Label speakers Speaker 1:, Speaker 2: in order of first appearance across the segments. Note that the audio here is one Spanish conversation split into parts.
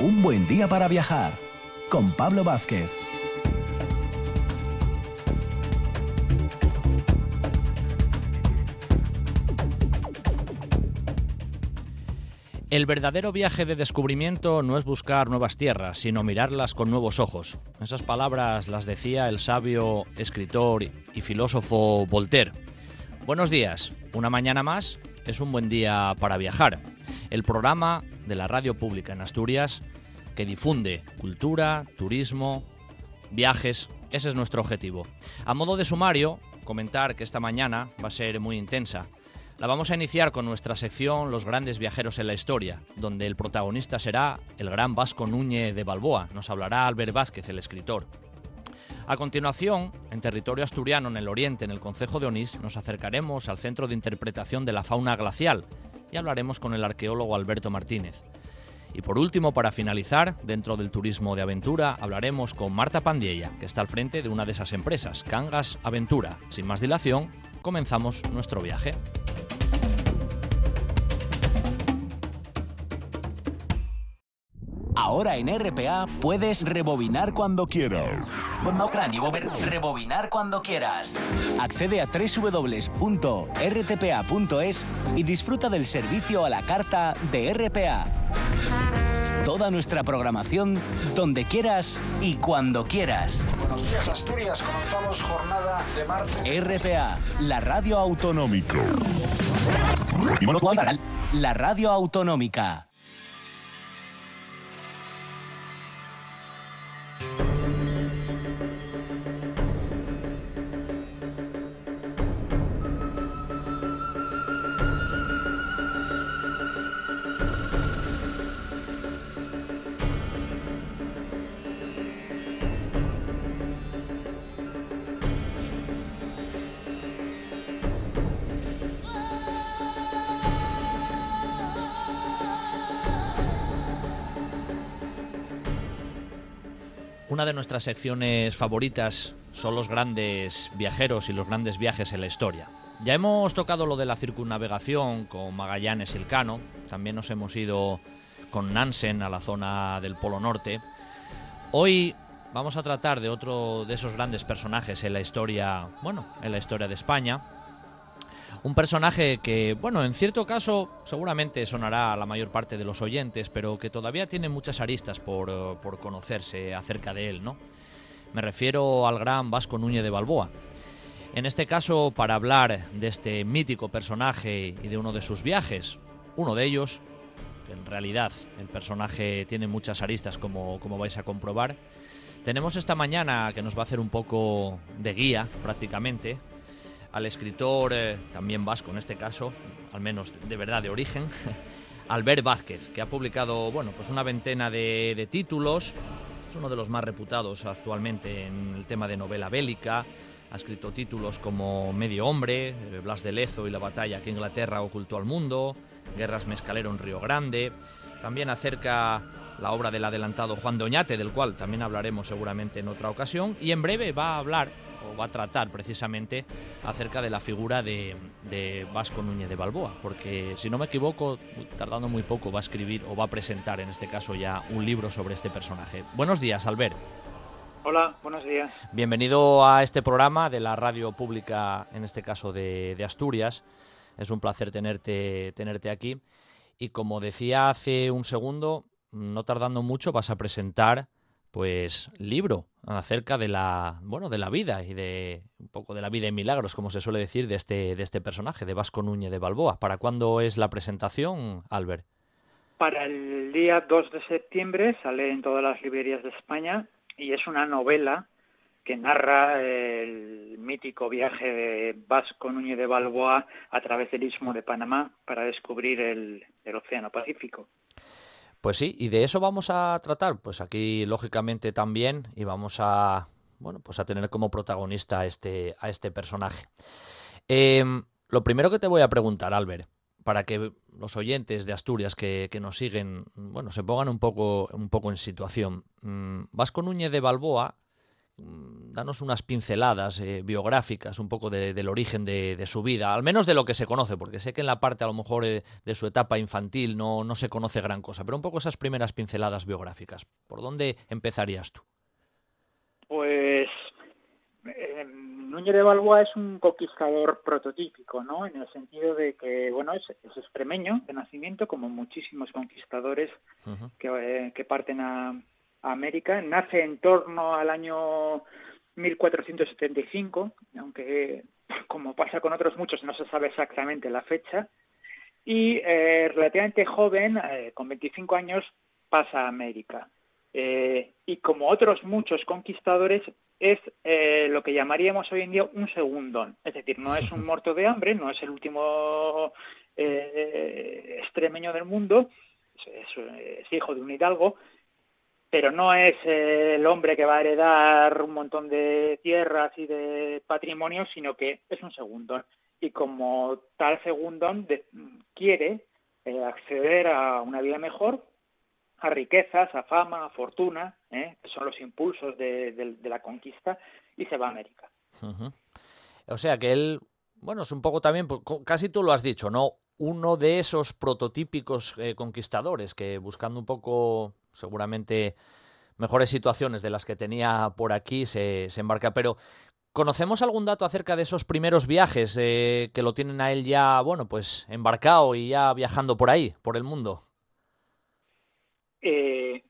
Speaker 1: Un buen día para viajar con Pablo Vázquez.
Speaker 2: El verdadero viaje de descubrimiento no es buscar nuevas tierras, sino mirarlas con nuevos ojos. Esas palabras las decía el sabio escritor y filósofo Voltaire. Buenos días, una mañana más es un buen día para viajar. El programa de la radio pública en Asturias que difunde cultura, turismo, viajes. Ese es nuestro objetivo. A modo de sumario, comentar que esta mañana va a ser muy intensa. La vamos a iniciar con nuestra sección Los grandes viajeros en la historia, donde el protagonista será el gran Vasco Núñez de Balboa. Nos hablará Albert Vázquez, el escritor. A continuación, en territorio asturiano, en el oriente, en el concejo de Onís, nos acercaremos al Centro de Interpretación de la Fauna Glacial y hablaremos con el arqueólogo Alberto Martínez. Y por último, para finalizar, dentro del turismo de aventura, hablaremos con Marta Pandiella, que está al frente de una de esas empresas, Cangas Aventura. Sin más dilación, comenzamos nuestro viaje.
Speaker 1: Ahora en RPA puedes rebobinar cuando quieras. Rebobinar cuando quieras. Accede a www.rtpa.es y disfruta del servicio a la carta de RPA. Toda nuestra programación donde quieras y cuando quieras.
Speaker 3: Buenos días Asturias, comenzamos jornada de martes.
Speaker 1: RPA, la radio autonómica. La radio autonómica.
Speaker 2: Una de nuestras secciones favoritas son los grandes viajeros y los grandes viajes en la historia. Ya hemos tocado lo de la circunnavegación con Magallanes y Elcano, también nos hemos ido con Nansen a la zona del Polo Norte. Hoy vamos a tratar de otro de esos grandes personajes en la historia, bueno, en la historia de España, un personaje que, bueno, en cierto caso seguramente sonará a la mayor parte de los oyentes, pero que todavía tiene muchas aristas por, eh, por conocerse acerca de él, ¿no? Me refiero al gran Vasco Núñez de Balboa. En este caso, para hablar de este mítico personaje y de uno de sus viajes, uno de ellos, que en realidad el personaje tiene muchas aristas como, como vais a comprobar, tenemos esta mañana que nos va a hacer un poco de guía prácticamente al escritor, eh, también vasco en este caso, al menos de verdad de origen, Albert Vázquez, que ha publicado bueno, pues una veintena de, títulos, es uno de los más reputados actualmente en el tema de novela bélica, ha escrito títulos como Medio Hombre, eh, Blas de Lezo y la batalla que Inglaterra ocultó al mundo, Guerras Mescalero en Río Grande, también acerca la obra del adelantado Juan de Oñate, del cual también hablaremos seguramente en otra ocasión, y en breve va a hablar o va a tratar precisamente acerca de la figura de, de, Vasco Núñez de Balboa, porque si no me equivoco, tardando muy poco va a escribir o va a presentar en este caso ya un libro sobre este personaje. Buenos días, Albert.
Speaker 4: Hola, buenos días.
Speaker 2: Bienvenido a este programa de la radio pública, en este caso de, de Asturias. Es un placer tenerte, tenerte aquí. Y como decía hace un segundo, no tardando mucho vas a presentar pues libro acerca de la bueno de la vida y de un poco de la vida en milagros como se suele decir de este de este personaje de Vasco Núñez de Balboa. Para cuándo es la presentación Albert
Speaker 4: para el día 2 de septiembre sale en todas las librerías de España y es una novela que narra el mítico viaje de Vasco Núñez de Balboa a través del istmo de Panamá para descubrir el, el océano Pacífico
Speaker 2: pues sí, y de eso vamos a tratar, pues aquí lógicamente también, y vamos a, bueno, pues a tener como protagonista a este, a este personaje. Eh, lo primero que te voy a preguntar, Albert, para que los oyentes de Asturias que, que, nos siguen, bueno, se pongan un poco, un poco en situación. Vasco Núñez de Balboa, mm, danos unas pinceladas eh, biográficas un poco del origen de, su vida, al menos de lo que se conoce, porque sé que en la parte a lo mejor eh, de su etapa infantil no, no se conoce gran cosa, pero un poco esas primeras pinceladas biográficas. ¿Por dónde empezarías tú?
Speaker 4: Pues eh, Núñez de Balboa es un conquistador prototípico, ¿no? En el sentido de que, bueno, es, extremeño de nacimiento, como muchísimos conquistadores que, que parten a, América. Nace en torno al año 1475, aunque como pasa con otros muchos no se sabe exactamente la fecha. Y eh, relativamente joven, eh, con 25 años, pasa a América. Eh, y como otros muchos conquistadores, es lo que llamaríamos hoy en día un segundón. Es decir, no es un muerto de hambre, no es el último extremeño del mundo, es, hijo de un hidalgo, pero no es eh, el hombre que va a heredar un montón de tierras y de patrimonio, sino que es un segundón. Y como tal segundón quiere eh, acceder a una vida mejor, a riquezas, a fama, a fortuna, ¿eh? que son los impulsos de, la conquista, y se va a América.
Speaker 2: O sea que él, bueno, es un poco también, pues, casi tú lo has dicho, ¿no? Uno de esos prototípicos conquistadores que buscando un poco seguramente mejores situaciones de las que tenía por aquí se, embarca. Pero, ¿conocemos algún dato acerca de esos primeros viajes eh, que lo tienen a él ya, bueno, pues embarcado y ya viajando por ahí, por el mundo?
Speaker 4: Eh,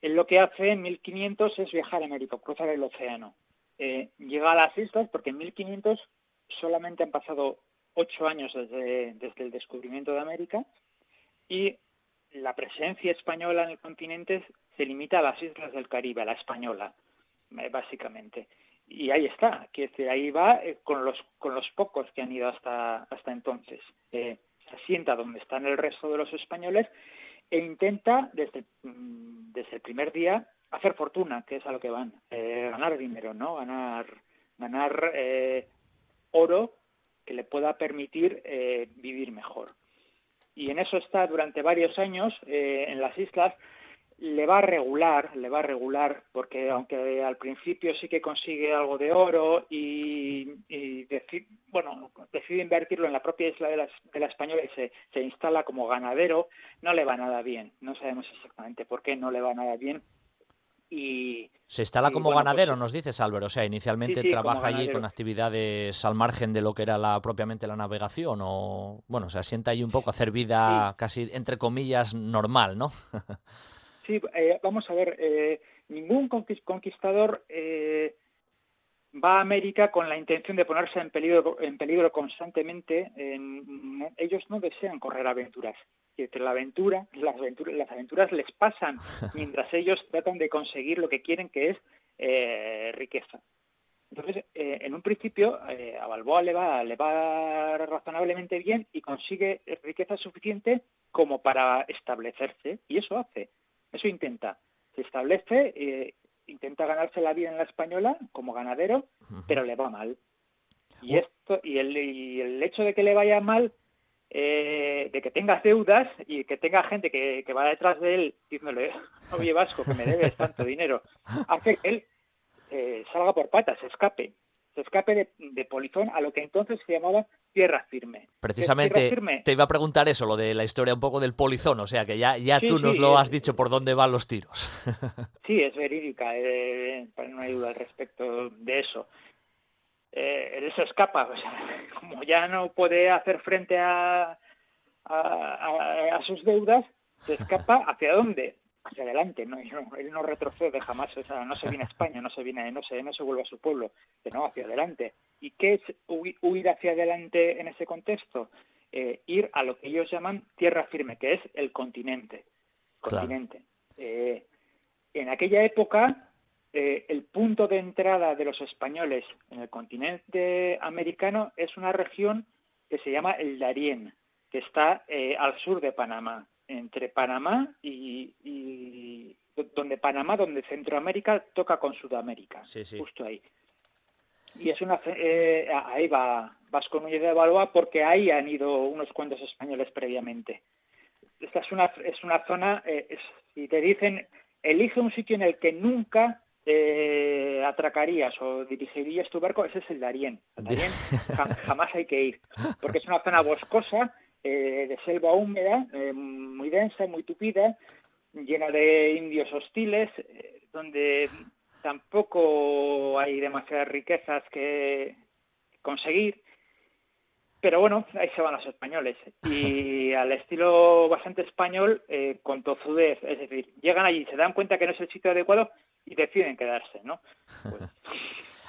Speaker 4: él lo que hace en 1500 es viajar a América, cruzar el océano. Eh, llega a las islas porque en 1500 solamente han pasado ocho años desde, desde el descubrimiento de América y la presencia española en el continente se limita a las islas del Caribe, a la española, eh, básicamente. Y ahí está, que ahí va eh, con los con los pocos que han ido hasta hasta entonces. Eh, se asienta donde están el resto de los españoles e intenta desde, mm, desde el primer día hacer fortuna, que es a lo que van, ganar dinero, ¿no? Ganar ganar oro que le pueda permitir vivir mejor y en eso está durante varios años eh, en las islas le va a regular, le va a regular, porque aunque al principio sí que consigue algo de oro y, decide, bueno, decide invertirlo en la propia isla de la, de la Española y se, instala como ganadero, no le va nada bien. No sabemos exactamente por qué no le va nada bien,
Speaker 2: se instala como ganadero, pues nos dices Álvaro, o sea, inicialmente trabaja allí con actividades al margen de lo que era la propiamente la navegación o bueno, se asienta allí un poco a hacer vida casi entre comillas normal, ¿no?
Speaker 4: sí, eh, vamos a ver, eh, ningún conquistador eh, va a América con la intención de ponerse en peligro, en peligro constantemente. ellos no desean correr aventuras que la aventura, las aventuras, las aventuras les pasan mientras ellos tratan de conseguir lo que quieren, que es eh, riqueza. Entonces, eh, en un principio, eh, a Balboa le va, le va razonablemente bien y consigue riqueza suficiente como para establecerse, y eso hace, eso intenta. Se establece, intenta ganarse la vida en la española como ganadero, pero le va mal. Y esto, y el, y el hecho de que le vaya mal eh, de que tenga deudas y que tenga gente que, va detrás de él diciéndole, oye Vasco, que me debes tanto dinero, hace que él eh, salga por patas, escape, se escape de, Polizón a lo que entonces se llamaba Tierra Firme.
Speaker 2: Precisamente te iba a preguntar eso, lo de la historia un poco del Polizón, o sea que ya, ya tú nos lo has dicho por dónde van los tiros.
Speaker 4: sí, es verídica, eh, no hay duda al respecto de eso eh, él se escapa, como ya no puede hacer frente a, a, sus deudas, se escapa hacia dónde? Hacia adelante, ¿no? él no retrocede jamás, o sea, no se viene a España, no se viene, no se, no se vuelve a su pueblo, sino hacia adelante. ¿Y qué es huir hacia adelante en ese contexto? Eh, ir a lo que ellos llaman tierra firme, que es el continente. continente. Eh, en aquella época, eh, el punto de entrada de los españoles en el continente americano es una región que se llama el Darién, que está al sur de Panamá, entre Panamá y, donde Panamá, donde Centroamérica toca con Sudamérica, justo ahí. Y es una eh, ahí va Vasco Núñez de Balboa porque ahí han ido unos cuantos españoles previamente. Esta es una es una zona si te dicen elige un sitio en el que nunca eh, atracarías o dirigirías tu barco, ese es el Darién. El Darién jamás hay que ir, porque es una zona boscosa, eh, de selva húmeda, eh, muy densa, muy tupida, llena de indios hostiles, donde tampoco hay demasiadas riquezas que conseguir. Pero bueno, ahí se van los españoles. Y al estilo bastante español, con tozudez. Es decir, llegan allí, se dan cuenta que no es el sitio adecuado y deciden quedarse, ¿no? Pues,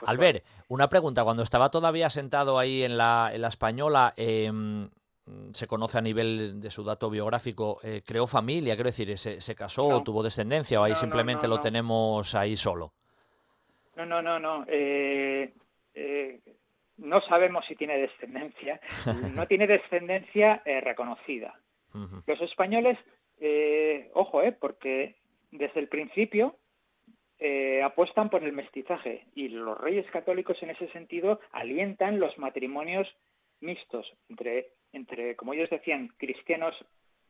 Speaker 2: pues Albert, una pregunta. Cuando estaba todavía sentado ahí en la, en la española, em, se conoce a nivel de su dato biográfico, eh, creó familia, quiero decir, se, se casó, tuvo descendencia o ahí simplemente lo tenemos ahí solo.
Speaker 4: No, no, no, no. Eh, eh, no sabemos si tiene descendencia. No tiene descendencia reconocida. Los españoles, ojo, eh, porque desde el principio eh, apuestan por el mestizaje y los reyes católicos en ese sentido alientan los matrimonios mixtos entre, entre como ellos decían, cristianos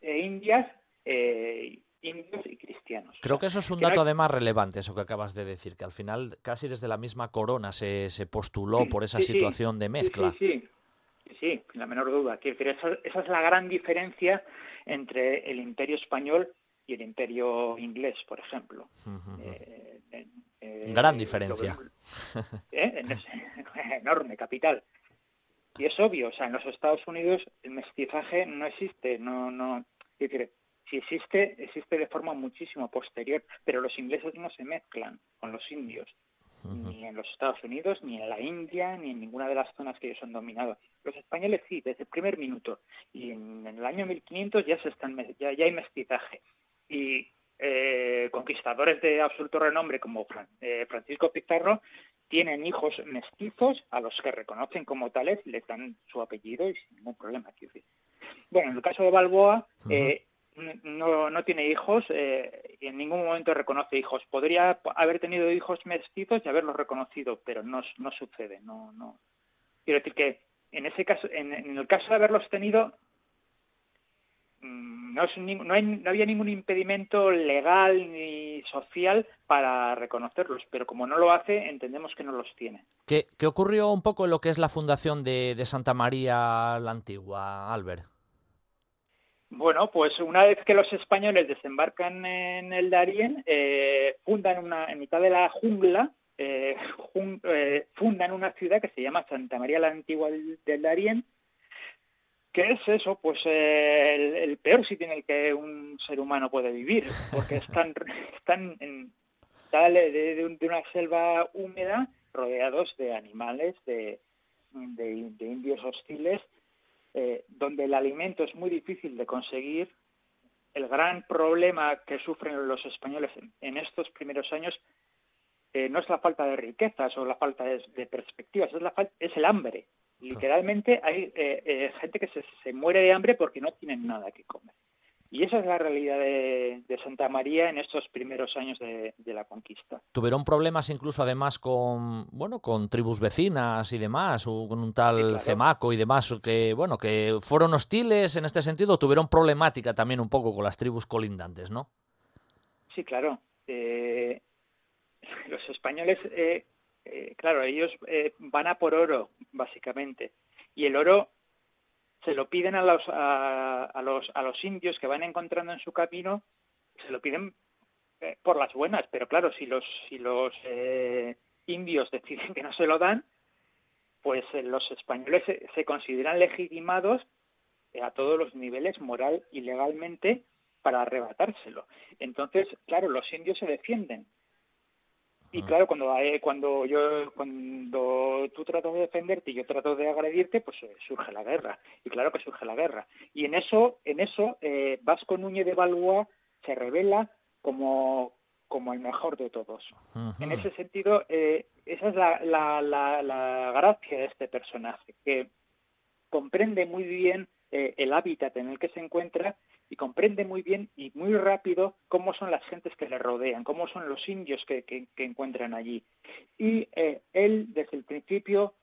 Speaker 4: e indias, eh, indios y cristianos.
Speaker 2: Creo que eso es un dato además relevante, eso que acabas de decir, que al final casi desde la misma corona se, se postuló por esa situación de mezcla.
Speaker 4: Sí, sí, sí, la menor duda. Quiero decir, esa, esa es la gran diferencia entre el imperio español y el imperio inglés, por ejemplo.
Speaker 2: Eh, Gran diferencia.
Speaker 4: ¿eh? enorme, capital. Y es obvio, o sea, en los Estados Unidos el mestizaje no existe, no, no, decir, si existe, existe de forma muchísimo posterior, pero los ingleses no se mezclan con los indios, ni en los Estados Unidos, ni en la India, ni en ninguna de las zonas que ellos han dominado. Los españoles sí, desde el primer minuto, y en, el año 1500 ya se están, ya, ya hay mestizaje. Y eh, conquistadores de absoluto renombre como eh, Francisco Pizarro tienen hijos mestizos a los que reconocen como tales les dan su apellido y sin ningún problema. Bueno, en el caso de Balboa, eh, no, no tiene hijos y en ningún momento reconoce hijos. Podría haber tenido hijos mestizos y haberlos reconocido, pero no, no sucede. No, no. Quiero decir que en ese caso, en el caso de haberlos tenido, Mm, no, no, había ningún impedimento legal ni social para reconocerlos, pero como no lo hace, entendemos que no los tiene.
Speaker 2: ¿Qué, ocurrió un poco en lo que es la fundación de, Santa María la Antigua, Albert?
Speaker 4: Bueno, pues una vez que los españoles desembarcan en el Darién, eh, fundan una, en mitad de la jungla, eh, eh, fundan una ciudad que se llama Santa María la Antigua del Darién, ¿Qué es eso? Pues eh, el, peor sitio en el que un ser humano puede vivir, porque están, están en, de, una selva húmeda rodeados de animales, de, indios hostiles, eh, donde el alimento es muy difícil de conseguir. El gran problema que sufren los españoles en, estos primeros años eh, no es la falta de riquezas o la falta de, perspectivas, es, la, es el hambre. Literalmente hay eh, eh, gente que se, muere de hambre porque no tienen nada que comer. Y esa es la realidad de, Santa María en estos primeros años de, la conquista.
Speaker 2: Tuvieron problemas incluso además con bueno con tribus vecinas y demás, o con un tal Cemaco y demás, que bueno que fueron hostiles en este sentido, tuvieron problemática también un poco con las tribus colindantes, ¿no?
Speaker 4: Sí, claro. Eh, los españoles eh, claro, ellos eh, van a por oro, básicamente, y el oro se lo piden a los, a, los, a los indios que van encontrando en su camino, se lo piden eh, por las buenas, pero claro, si los, si los indios deciden que no se lo dan, pues los españoles se, se consideran legitimados a todos los niveles, moral y legalmente, para arrebatárselo. Entonces, claro, los indios se defienden, y claro, cuando cuando yo cuando tú tratas de defenderte y yo trato de agredirte, pues eh, surge la guerra. Y claro que surge la guerra. Y en eso en eso eh, Vasco Núñez de Balboa se revela como como el mejor de todos. En ese sentido, eh, esa es la, la, la, la, gracia de este personaje, que comprende muy bien eh, el hábitat en el que se encuentra y comprende muy bien y muy rápido cómo son las gentes que le rodean, cómo son los indios que, que, encuentran allí. Y eh, él, desde el principio,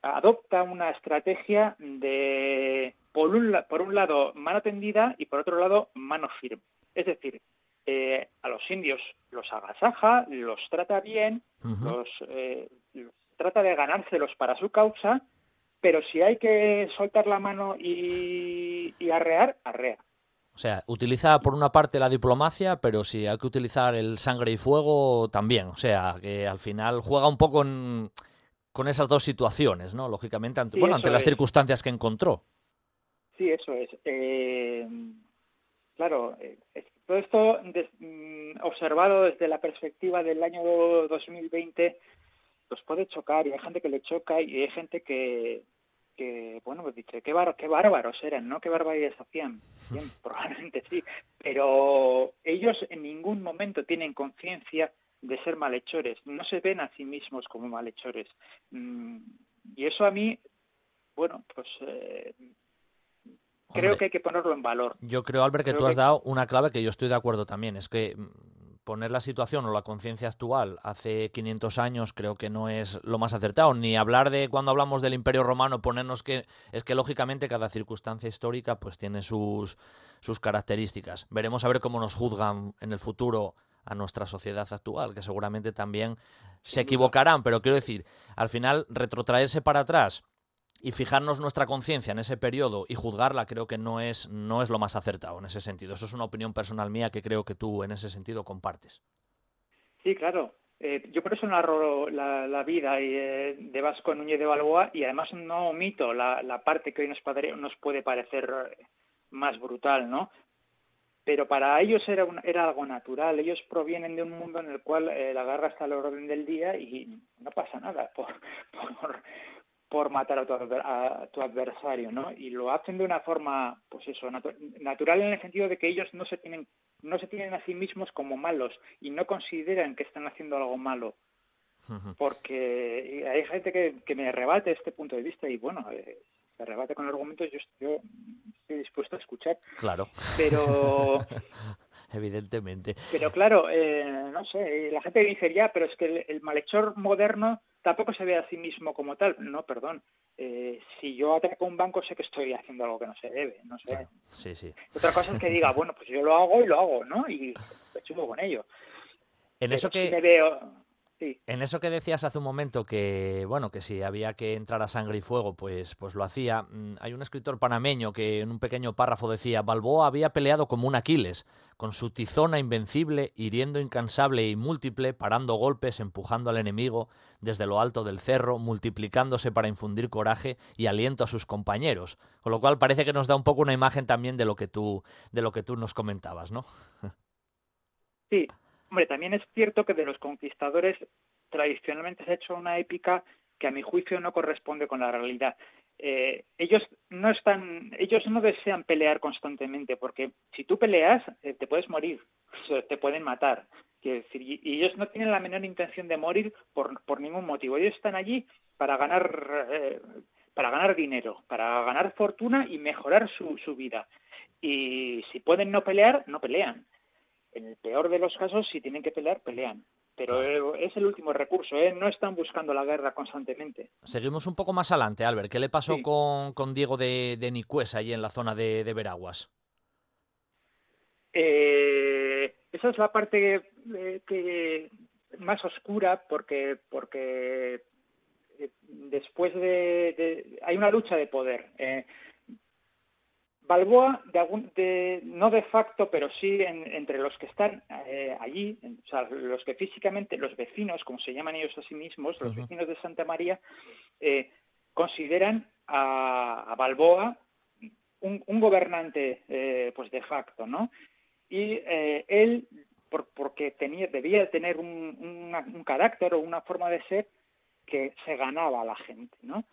Speaker 4: adopta una estrategia de, por un, por un lado, mano tendida y por otro lado, mano firme. Es decir, eh, a los indios los agasaja, los trata bien, los, eh, los, trata de ganárselos para su causa, pero si hay que soltar la mano y, y arrear, arrea.
Speaker 2: O sea, utiliza por una parte la diplomacia, pero si hay que utilizar el sangre y fuego también. O sea, que al final juega un poco con esas dos situaciones, ¿no? Lógicamente, ante, bueno, ante las circunstancias que encontró.
Speaker 4: Sí, eso es. Eh, claro, eh, todo esto mm, observado desde la perspectiva del año 2020, pues puede chocar y hay gente que le choca y hay gente que, que bueno, pues dice, qué, qué bárbaros eran, ¿no? Qué barbaridades hacían. Bien, probablemente sí, pero ellos en ningún momento tienen conciencia de ser malhechores, no se ven a sí mismos como malhechores. Mm, y eso a mí, bueno, pues eh, creo que hay que ponerlo en valor.
Speaker 2: Yo creo, Albert, que tú has dado una clave que yo estoy de acuerdo también, es que poner la situación o la conciencia actual hace 500 años creo que no es lo más acertado. Ni hablar de cuando hablamos del Imperio Romano, ponernos que es que lógicamente cada circunstancia histórica pues tiene sus, sus características. Veremos a ver cómo nos juzgan en el futuro a nuestra sociedad actual, que seguramente también se equivocarán, pero quiero decir, al final retrotraerse para atrás y fijarnos nuestra conciencia en ese periodo y juzgarla creo que no es, no es lo más acertado en ese sentido. Eso es una opinión personal mía que creo que tú en ese sentido compartes.
Speaker 4: Sí, claro. Eh, yo por eso narro la, la vida eh, de Vasco Núñez de Balboa y además no omito la, la parte que hoy nos, nos puede parecer más brutal, ¿no? Pero para ellos era, era algo natural. Ellos provienen de un mundo en el cual eh, la guerra está al orden del día y no pasa nada por por matar a tu, adversario, ¿no? Y lo hacen de una forma, pues eso, natural en el sentido de que ellos no se tienen no se tienen a sí mismos como malos y no consideran que están haciendo algo malo. Porque hay gente que, me rebate este punto de vista y bueno, eh, se rebate con argumentos, yo, yo estoy dispuesto a escuchar.
Speaker 2: Claro.
Speaker 4: Pero
Speaker 2: evidentemente.
Speaker 4: Pero claro, eh, no sé, la gente dice ya, pero es que el, malhechor moderno tampoco se ve a sí mismo como tal. No, perdón. Eh, si yo atraco un banco sé que estoy haciendo algo que no se debe, no sé.
Speaker 2: Sí, sí.
Speaker 4: Otra cosa es que diga, bueno, pues yo lo hago y lo hago, ¿no? Y me chupo con ello.
Speaker 2: En eso que...
Speaker 4: me veo,
Speaker 2: en eso que decías hace un momento que, bueno, que si había que entrar a sangre y fuego, pues, pues lo hacía. Mm, hay un escritor panameño que en un pequeño párrafo decía, Balboa había peleado como un Aquiles, con su tizona invencible, hiriendo incansable y múltiple, parando golpes, empujando al enemigo desde lo alto del cerro, multiplicándose para infundir coraje y aliento a sus compañeros. Con lo cual parece que nos da un poco una imagen también de lo que tú, de lo que tú nos comentabas, ¿no?
Speaker 4: Sí, Hombre, también es cierto que de los conquistadores tradicionalmente se ha hecho una épica que a mi juicio no corresponde con la realidad. Eh, ellos no están, ellos no desean pelear constantemente, porque si tú peleas eh, te puedes morir, te pueden matar. Y, ellos no tienen la menor intención de morir por, ningún motivo. Ellos están allí para ganar, eh, para ganar dinero, para ganar fortuna y mejorar su vida. Y si pueden no pelear, no pelean en el peor de los casos, si tienen que pelear, pelean. Pero es el último recurso, ¿eh? no están buscando la guerra constantemente.
Speaker 2: Seguimos un poco más adelante, Albert. ¿Qué le pasó con, con, Diego de, de Nicuesa, ahí en la zona de, de Veraguas?
Speaker 4: Eh, esa es la parte que, más oscura porque, porque eh, después de, hay una lucha de poder. Eh, Balboa, de algún, de, no de facto, pero sí entre los que están eh, allí, o sea, los que físicamente, los vecinos, como se llaman ellos a sí mismos, los vecinos de Santa María, eh, consideran a, Balboa un, gobernante eh, pues de facto, ¿no? Y él, por, porque tenía, debía tener un, un carácter o una forma de ser que se ganaba a la gente, ¿no?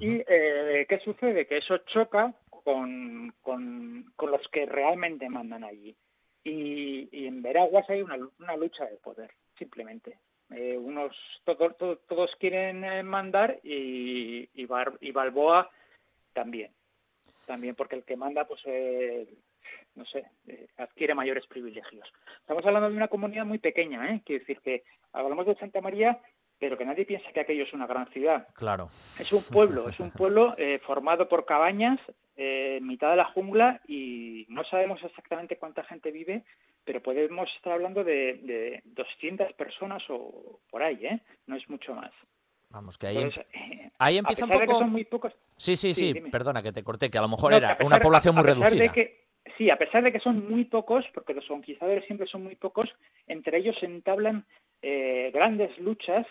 Speaker 4: ¿Y qué sucede? Que eso choca con, con, los que realmente mandan allí. Y, en Veraguas hay una, una lucha de poder, simplemente. Eh, unos todos todos quieren eh, mandar y, y, y, Balboa también. También porque el que manda, pues, eh, no sé, adquiere mayores privilegios. Estamos hablando de una comunidad muy pequeña, ¿eh? Quiero decir que hablamos de Santa María, pero que nadie piensa que aquello es una gran ciudad.
Speaker 2: Claro.
Speaker 4: Es un pueblo, es un pueblo eh, formado por cabañas eh, en mitad de la jungla y no sabemos exactamente cuánta gente vive, pero podemos estar hablando de, de 200 personas o por ahí, ¿eh? No es mucho más.
Speaker 2: Vamos, que ahí, em- ahí empieza un poco...
Speaker 4: que son muy pocos...
Speaker 2: Sí, sí, sí, perdona que te corté, que a lo mejor era una población muy reducida.
Speaker 4: sí, a pesar de que son muy pocos, porque los conquistadores siempre son muy pocos, entre ellos se entablan eh, grandes luchas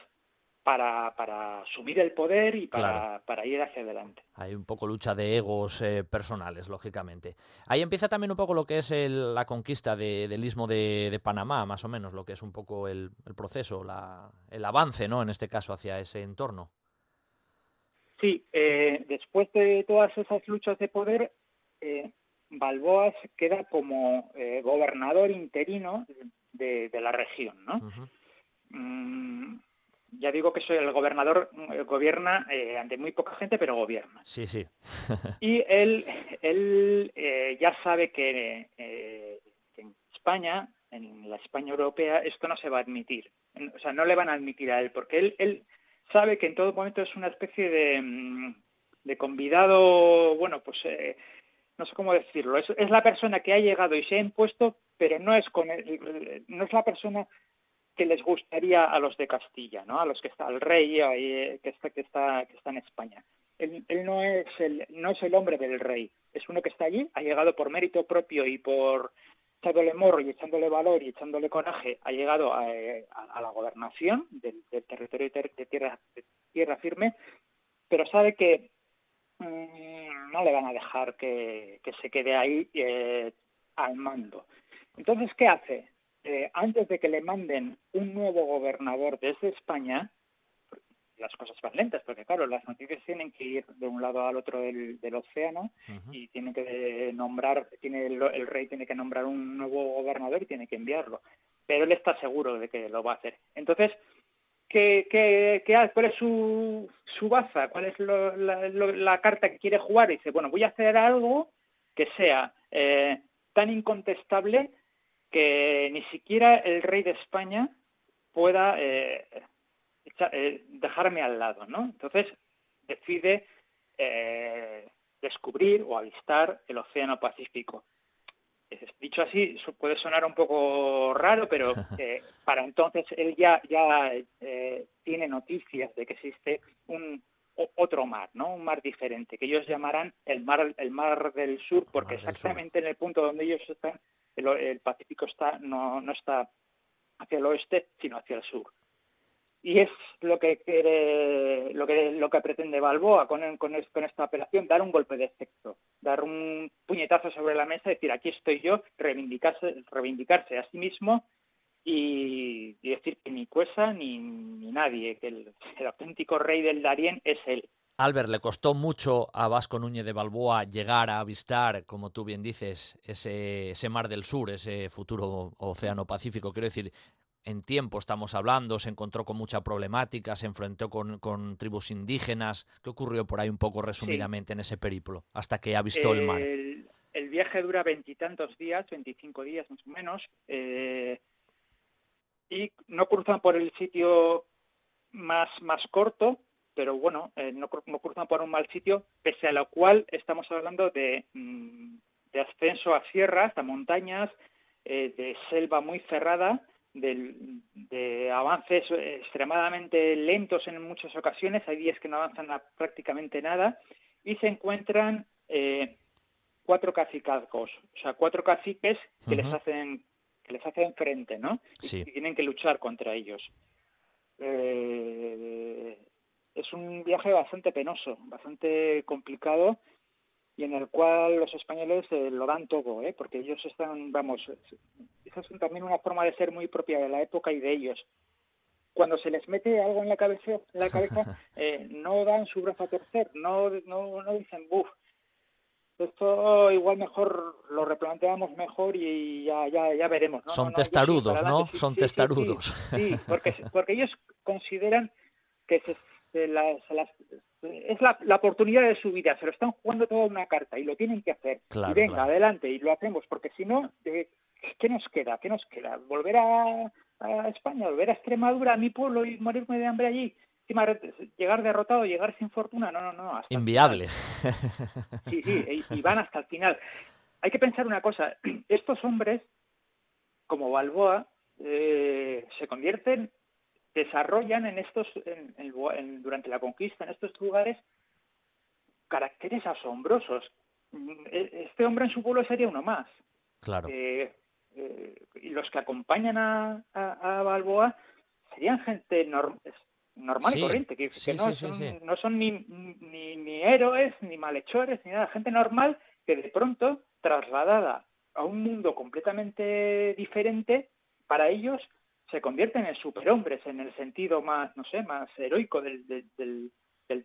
Speaker 4: para, para asumir el poder y para, para, ir hacia adelante.
Speaker 2: Hay un poco lucha de egos eh, personales, lógicamente. Ahí empieza también un poco lo que es la conquista del istmo de, Panamá, más o menos, lo que es un poco el, proceso, la, el avance, ¿no? En este caso, hacia ese entorno.
Speaker 4: Sí, eh, después de todas esas luchas de poder, eh, Balboa queda como eh, gobernador interino de, la región, ¿no? Ya digo que soy el gobernador, eh, gobierna eh, ante muy poca gente, pero gobierna.
Speaker 2: Sí, sí.
Speaker 4: y él, él eh, ya sabe que, en España, en la España europea, esto no se va a admitir. O sea, no le van a admitir a él, porque él, él sabe que en todo momento es una especie de, mm, de convidado, bueno, pues no sé cómo decirlo, es, es, la persona que ha llegado y se ha impuesto, pero no es con no es la persona que les gustaría a los de Castilla, ¿no? A los que está el rey eh, que está que está que está en España. Él, no es el no es el hombre del rey, es uno que está allí, ha llegado por mérito propio y por echándole morro y echándole valor y echándole coraje, ha llegado a, la gobernación del, territorio de tierra, tierra firme, pero sabe que mm, no le van a dejar que, se quede ahí eh, al mando. Entonces, ¿qué hace? Eh, antes de que le manden un nuevo gobernador desde España, las cosas van lentas, porque claro, las noticias tienen que ir de un lado al otro del, océano y tiene que nombrar, tiene el, rey tiene que nombrar un nuevo gobernador y tiene que enviarlo. Pero él está seguro de que lo va a hacer. Entonces, ¿qué, qué, qué cuál es su, su baza? ¿Cuál es la, carta que quiere jugar? Y dice, bueno, voy a hacer algo que sea eh, tan incontestable que ni siquiera el rey de España pueda eh, eh, dejarme al lado, ¿no? Entonces decide eh, descubrir o avistar el Océano Pacífico. Dicho así, puede sonar un poco raro, pero para entonces él ya, ya tiene noticias de que existe un otro mar, ¿no? Un mar diferente, que ellos llamarán el mar, el mar del sur, porque exactamente en el punto donde ellos están el, Pacífico está no, no está hacia el oeste, sino hacia el sur. Y es lo que quiere, lo que, lo que pretende Balboa con, con, esta operación, dar un golpe de efecto, dar un puñetazo sobre la mesa, decir aquí estoy yo, reivindicarse, reivindicarse a sí mismo y, decir que ni Cuesa ni, ni nadie, que el, el, auténtico rey del Darién es él.
Speaker 2: Albert, le costó mucho a Vasco Núñez de Balboa llegar a avistar, como tú bien dices, ese, ese mar del sur, ese futuro océano Pacífico. Quiero decir, en tiempo estamos hablando, se encontró con mucha problemática, se enfrentó con, tribus indígenas. ¿Qué ocurrió por ahí un poco resumidamente en ese periplo, hasta que avistó el mar?
Speaker 4: El, viaje dura veintitantos días, veinticinco días más o menos, eh, y no cruzan por el sitio más, más corto, pero bueno, eh, no, cruzan por un mal sitio, pese a lo cual estamos hablando de, mm, de ascenso a sierras, a montañas, eh, de selva muy cerrada, de, avances extremadamente lentos en muchas ocasiones, hay días que no avanzan prácticamente nada, y se encuentran eh, cuatro cacicazgos, o sea, cuatro caciques que les hacen que les hacen frente, ¿no? Y, tienen que luchar contra ellos. Eh, es un viaje bastante penoso, bastante complicado y en el cual los españoles eh, lo dan todo, ¿eh? porque ellos están, vamos, esa es también una forma de ser muy propia de la época y de ellos. Cuando se les mete algo en la cabeza, en la cabeza eh, no dan su brazo a torcer, no, no, no dicen, buf, esto igual mejor lo replanteamos mejor y ya, ya, ya veremos.
Speaker 2: Son testarudos, ¿no? Son testarudos.
Speaker 4: Sí, porque, porque ellos consideran que se es la, la, oportunidad de su vida, se lo están jugando toda una carta y lo tienen que hacer. y venga, adelante, y lo hacemos, porque si no, ¿qué nos queda? ¿Qué nos queda? ¿Volver a, a España, volver a Extremadura, a mi pueblo y morirme de hambre allí. Llegar derrotado, llegar sin fortuna, no, no, no.
Speaker 2: Inviable.
Speaker 4: Sí, sí, y van hasta el final. Hay que pensar una cosa, estos hombres, como Balboa, eh, se convierten, desarrollan en estos, en, durante la conquista, en estos lugares, caracteres asombrosos. E, este hombre en su pueblo sería uno más.
Speaker 2: Claro.
Speaker 4: Eh, eh, y los que acompañan a, a, Balboa serían gente normal y corriente, que, no, son, no, son, ni, ni, ni, héroes, ni malhechores, ni nada, gente normal que de pronto, trasladada a un mundo completamente diferente, para ellos se convierten en superhombres en el sentido más, no sé, más heroico del, del,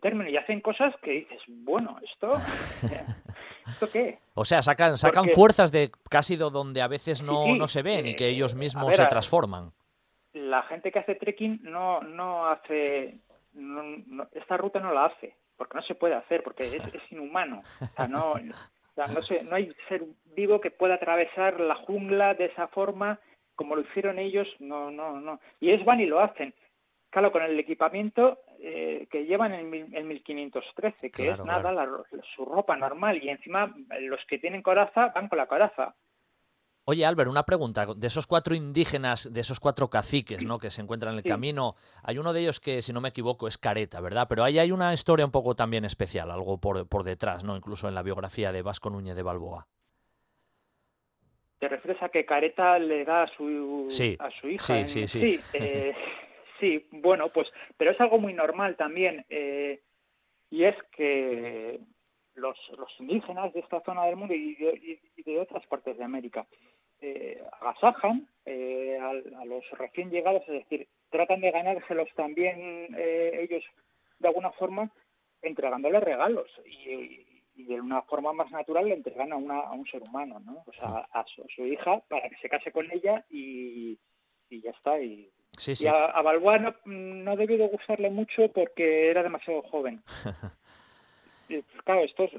Speaker 4: término y hacen cosas que dices, bueno, esto, ¿esto qué?
Speaker 2: O sea, sacan, sacan fuerzas de casi de donde a veces no, no se ven y que ellos mismos se transforman.
Speaker 4: La gente que hace trekking no, no hace, esta ruta no la hace, porque no se puede hacer, porque es, es inhumano. O sea, no, no, sé, no hay ser vivo que pueda atravesar la jungla de esa forma como lo hicieron ellos, no, no, no. Y es van y lo hacen. Claro, con el equipamiento eh, que llevan en, en 1513, que es nada, su ropa normal, y encima los que tienen coraza van con la coraza.
Speaker 2: Oye, Albert, una pregunta. De esos cuatro indígenas, de esos cuatro caciques ¿no? que se encuentran en el camino, hay uno de ellos que, si no me equivoco, es Careta, ¿verdad? Pero ahí hay una historia un poco también especial, algo por, por detrás, ¿no? Incluso en la biografía de Vasco Núñez de Balboa.
Speaker 4: ¿Te refieres a que Careta le da a su, a su hija?
Speaker 2: Sí, sí, sí.
Speaker 4: Eh, sí, bueno, pues, pero es algo muy normal también. Eh, y es que los, los indígenas de esta zona del mundo y de otras partes de América eh, agasajan eh, a, los recién llegados, es decir, tratan de ganárselos también eh, ellos de alguna forma entregándoles regalos y, de una forma más natural le entregan a, una, a un ser humano, ¿no? O sea, a su, hija para que se case con ella y, ya está. Y, a, a Balboa no, no debió de gustarle mucho porque era demasiado joven. claro, esto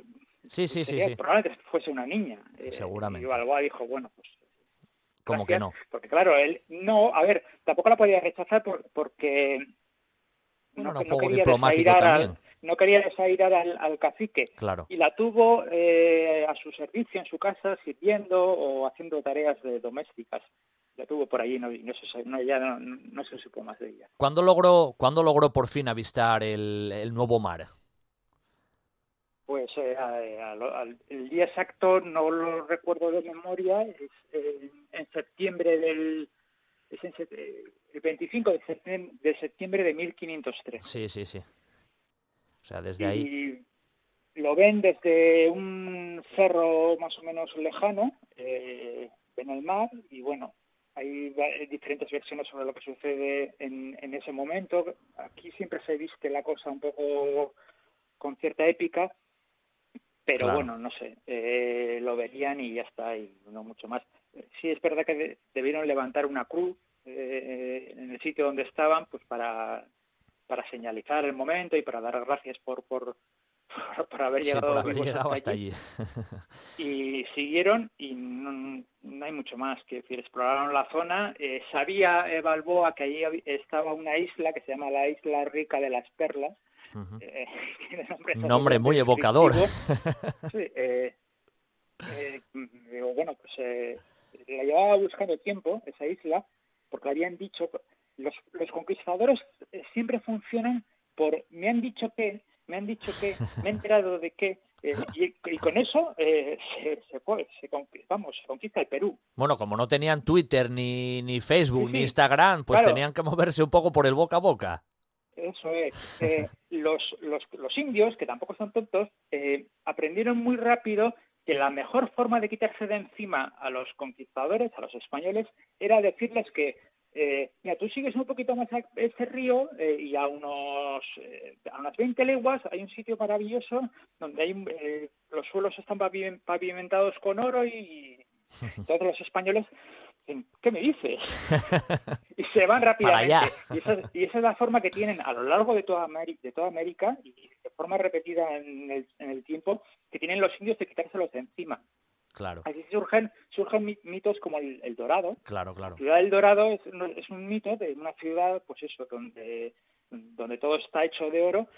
Speaker 2: Sí, sí, sí,
Speaker 4: Probablemente fuese una niña.
Speaker 2: Seguramente.
Speaker 4: Y Balboa dijo, bueno, pues
Speaker 2: como que no?
Speaker 4: Porque claro, él no, a ver, tampoco la podía rechazar porque
Speaker 2: no, quería diplomático también.
Speaker 4: Al, no quería desairar al, cacique.
Speaker 2: Claro.
Speaker 4: Y la tuvo eh, a su servicio en su casa, sirviendo o haciendo tareas domésticas. La tuvo por allí, no, no, se, no, ya no, se supo más de ella.
Speaker 2: ¿Cuándo logró, ¿cuándo logró por fin avistar el, el nuevo mar?
Speaker 4: Pues eh, el día exacto no lo recuerdo de memoria, es en septiembre del es el 25 de septiembre, de septiembre de 1503.
Speaker 2: Sí, sí, sí. O sea, desde ahí.
Speaker 4: Lo ven desde un cerro más o menos lejano, eh, en el mar, y bueno, hay diferentes versiones sobre lo que sucede en, en ese momento. Aquí siempre se viste la cosa un poco con cierta épica, pero bueno, no sé, eh, lo verían y ya está, y no mucho más. Sí es verdad que debieron levantar una cruz eh, en el sitio donde estaban, pues para, para señalizar el momento y para dar gracias por, por, por, haber llegado,
Speaker 2: hasta allí.
Speaker 4: y siguieron y no, hay mucho más que decir. Exploraron la zona. Eh, sabía Balboa que allí estaba una isla que se llama la Isla Rica de las Perlas,
Speaker 2: eh, nombre, muy evocador.
Speaker 4: Eh, eh, bueno, pues la llevaba buscando tiempo, esa isla, porque habían dicho, los, los conquistadores siempre funcionan por, me han dicho que, me han dicho que, me he enterado de que, y, con eso se, se, se, vamos, se conquista el Perú.
Speaker 2: Bueno, como no tenían Twitter, ni, ni Facebook, ni Instagram, pues tenían que moverse un poco por el boca a boca.
Speaker 4: Eso es. Eh, los, los, los, indios, que tampoco son tontos, eh, aprendieron muy rápido que la mejor forma de quitarse de encima a los conquistadores, a los españoles, era decirles que, eh, mira, tú sigues un poquito más a ese río y a unos a unas 20 leguas hay un sitio maravilloso donde hay los suelos están pavimentados con oro y, y todos los españoles ¿qué me dices? y se van rápidamente. Y esa, y esa, es la forma que tienen a lo largo de toda, América, de toda América y de forma repetida en el, en el tiempo que tienen los indios de quitárselos de encima.
Speaker 2: Claro.
Speaker 4: Así surgen surgen mitos como el, Dorado.
Speaker 2: Claro, claro.
Speaker 4: La ciudad del Dorado es, es un mito de una ciudad, pues eso, donde donde todo está hecho de oro,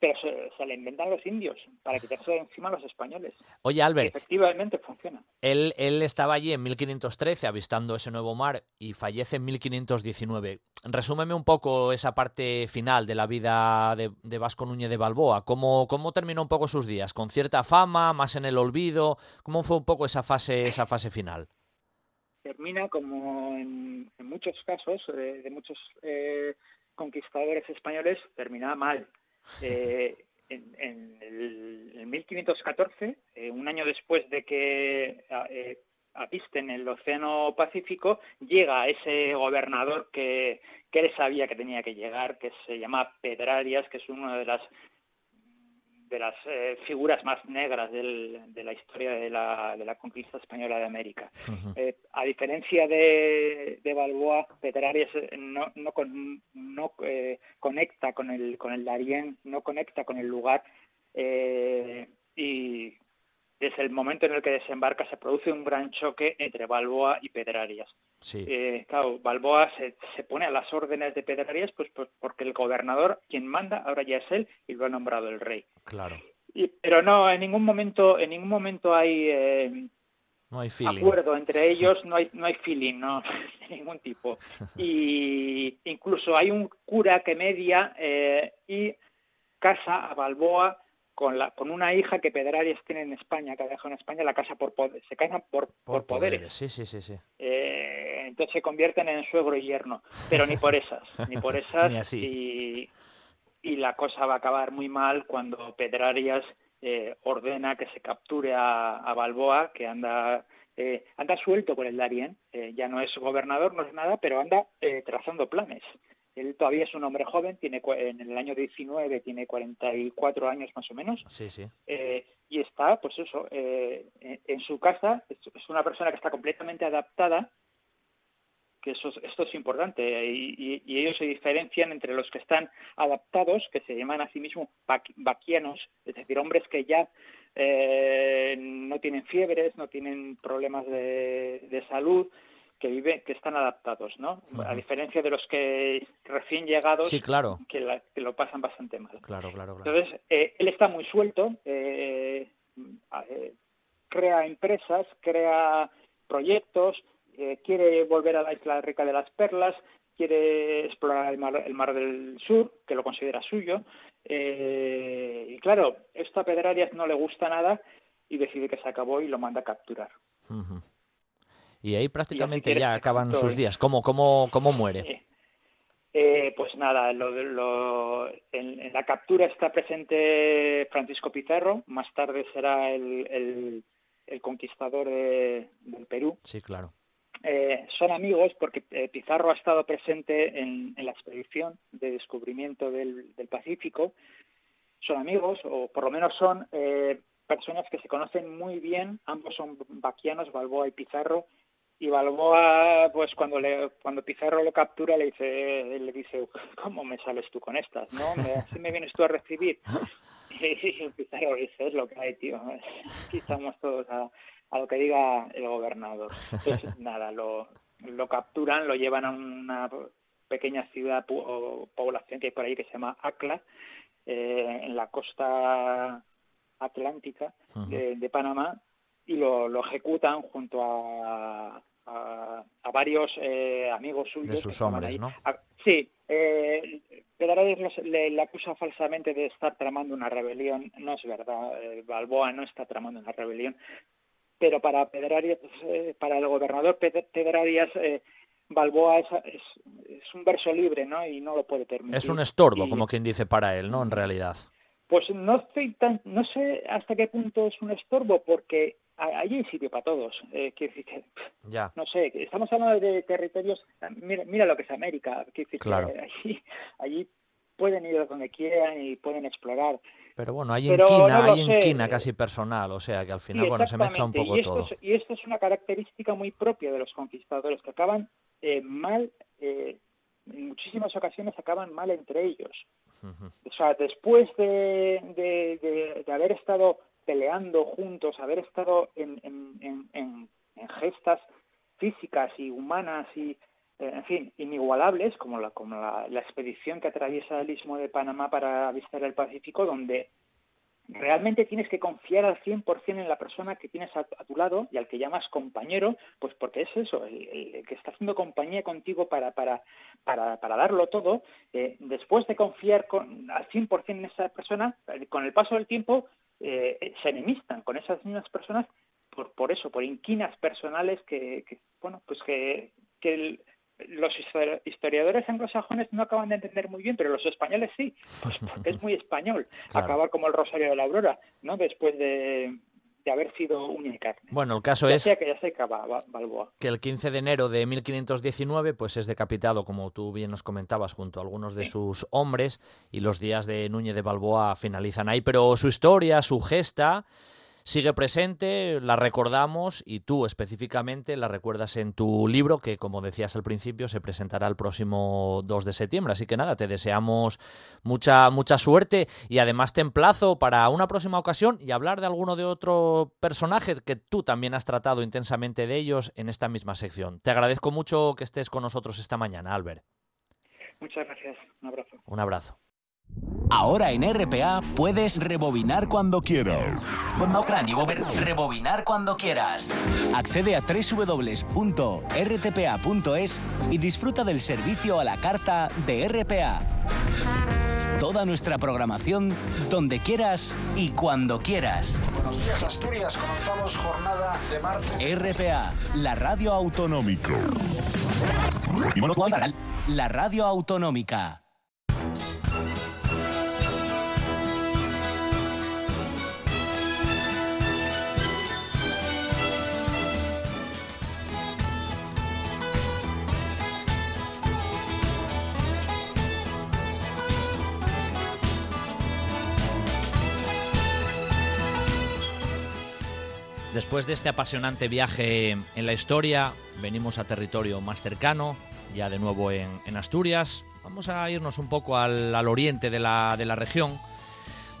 Speaker 4: pero se, le inventan los indios para quitarse de encima a los españoles.
Speaker 2: Oye, Albert.
Speaker 4: efectivamente funciona.
Speaker 2: Él, él estaba allí en 1513 avistando ese nuevo mar y fallece en 1519. Resúmeme un poco esa parte final de la vida de, Vasco Núñez de Balboa. ¿Cómo, ¿Cómo terminó un poco sus días? ¿Con cierta fama, más en el olvido? ¿Cómo fue un poco esa fase, esa fase final?
Speaker 4: Termina como en, muchos casos de, muchos eh, conquistadores españoles terminaba mal. Eh, en, el, 1514, eh, un año después de que eh, apisten el Océano Pacífico, llega ese gobernador que, que él sabía que tenía que llegar, que se llama Pedrarias, que es una de las de las eh, figuras más negras de la historia de la, de la, conquista española de América. Eh, a diferencia de, de Balboa, Pedrarias eh, no, no, no conecta con el, con el Darién, no conecta con el lugar y desde el momento en el que desembarca se produce un gran choque entre Balboa y Pedrarias.
Speaker 2: Sí.
Speaker 4: Eh, claro, Balboa se, se, pone a las órdenes de Pedrarias pues, pues, porque el gobernador, quien manda, ahora ya es él y lo ha nombrado el rey.
Speaker 2: Claro.
Speaker 4: Y, pero no, en ningún momento, en ningún momento hay, eh,
Speaker 2: no hay
Speaker 4: acuerdo entre ellos, no hay, no hay feeling, no, de ningún tipo. Y incluso hay un cura que media eh, y casa a Balboa con, la, con una hija que Pedrarias tiene en España, que ha dejado en España la casa por poder, se casan por, por, poderes.
Speaker 2: Sí, sí, sí. sí.
Speaker 4: Eh, entonces se convierten en suegro y yerno, pero ni por esas, ni por esas. Y, y la cosa va a acabar muy mal cuando Pedrarias eh, ordena que se capture a, Balboa, que anda eh, anda suelto con el Darien, eh, ya no es gobernador, no es nada, pero anda trazando planes. Él todavía es un hombre joven, tiene en el año 19 tiene 44 años más o menos.
Speaker 2: Sí, sí.
Speaker 4: Eh, y está, pues eso, eh, en su casa, es una persona que está completamente adaptada, que eso, esto es importante, y, ellos se diferencian entre los que están adaptados, que se llaman a sí mismos vaquianos, es decir, hombres que ya eh, no tienen fiebres, no tienen problemas de, de salud, que viven, que están adaptados, ¿no? A diferencia de los que recién llegados,
Speaker 2: sí, claro.
Speaker 4: que, lo pasan bastante mal.
Speaker 2: Claro, claro,
Speaker 4: claro. Entonces, eh, él está muy suelto, eh, eh, crea empresas, crea proyectos, quiere volver a la isla rica de las perlas, quiere explorar el mar, el mar del sur, que lo considera suyo, y claro, esto a Pedrarias no le gusta nada y decide que se acabó y lo manda a capturar
Speaker 2: y ahí prácticamente ya acaban sus días. ¿Cómo, cómo, cómo muere?
Speaker 4: Eh, pues nada, lo, en, la captura está presente Francisco Pizarro, más tarde será el, el, conquistador del Perú.
Speaker 2: Sí, claro.
Speaker 4: Eh, son amigos porque eh, Pizarro ha estado presente en, la expedición de descubrimiento del, del, Pacífico. Son amigos, o por lo menos son personas que se conocen muy bien, ambos son vaquianos, Balboa y Pizarro, y Balboa pues cuando le cuando Pizarro lo captura le dice le dice cómo me sales tú con estas no me, así me vienes tú a recibir y Pizarro dice es lo que hay tío. Aquí estamos todos a, lo que diga el gobernador entonces nada lo lo capturan lo llevan a una pequeña ciudad o población que hay por ahí que se llama Acla eh, en la costa atlántica de, Panamá y lo, lo ejecutan junto a, a, varios eh, amigos suyos.
Speaker 2: De sus hombres, ¿no?
Speaker 4: sí, eh, le, le, acusa falsamente de estar tramando una rebelión. No es verdad, eh, Balboa no está tramando una rebelión. Pero para Pedrarias, eh, para el gobernador Pedrarias, Balboa es, es, un verso libre, ¿no? Y no lo puede permitir.
Speaker 2: Es un estorbo, como quien dice para él, ¿no? En realidad.
Speaker 4: Pues no estoy tan, no sé hasta qué punto es un estorbo, porque allí hay sitio para todos. Eh, que,
Speaker 2: ya.
Speaker 4: No sé, estamos hablando de territorios. Mira, mira lo que es América. Que,
Speaker 2: claro.
Speaker 4: allí, allí pueden ir donde quieran y pueden explorar.
Speaker 2: Pero bueno, hay inquina, hay inquina casi personal, o sea que al final, bueno, se mezcla un poco todo.
Speaker 4: y esto es una característica muy propia de los conquistadores, que acaban eh, mal, eh, en muchísimas ocasiones acaban mal entre ellos. O sea, después de, de, de, haber estado peleando juntos, haber estado en, en, en, gestas físicas y humanas y eh, en fin, inigualables, como la, como la, expedición que atraviesa el istmo de Panamá para avistar el Pacífico, donde realmente tienes que confiar al 100% en la persona que tienes a, tu lado y al que llamas compañero, pues porque es eso, el, que está haciendo compañía contigo para, para, para, para darlo todo, eh, después de confiar con, al 100% en esa persona, con el paso del tiempo eh, se enemistan con esas mismas personas por, por eso, por inquinas personales que, que bueno, pues que, que el, los historiadores anglosajones no acaban de entender muy bien, pero los españoles sí, pues porque es muy español. Acabar como el Rosario de la Aurora, ¿no? Después de, haber sido única.
Speaker 2: Bueno, el caso es que,
Speaker 4: que
Speaker 2: el 15 de enero de 1519 pues es decapitado, como tú bien nos comentabas, junto a algunos de sus hombres y los días de Núñez de Balboa finalizan ahí, pero su historia, su gesta sigue presente, la recordamos y tú específicamente la recuerdas en tu libro que, como decías al principio, se presentará el próximo 2 de septiembre. Así que nada, te deseamos mucha, mucha suerte y además te emplazo para una próxima ocasión y hablar de alguno de otro personaje que tú también has tratado intensamente de ellos en esta misma sección. Te agradezco mucho que estés con nosotros esta mañana, Albert.
Speaker 4: Muchas gracias. Un abrazo.
Speaker 2: Un abrazo.
Speaker 1: Ahora en RPA puedes rebobinar cuando quieras. Rebobinar cuando quieras. Accede a www.rtpa.es y disfruta del servicio a la carta de RPA. Toda nuestra programación donde quieras y cuando quieras.
Speaker 3: Buenos días Asturias, comenzamos jornada de martes.
Speaker 1: RPA, la radio autonómica. La radio autonómica.
Speaker 2: Después de este apasionante viaje en la historia, venimos a territorio más cercano, ya de nuevo en, Asturias. Vamos a irnos un poco al, oriente de la, región,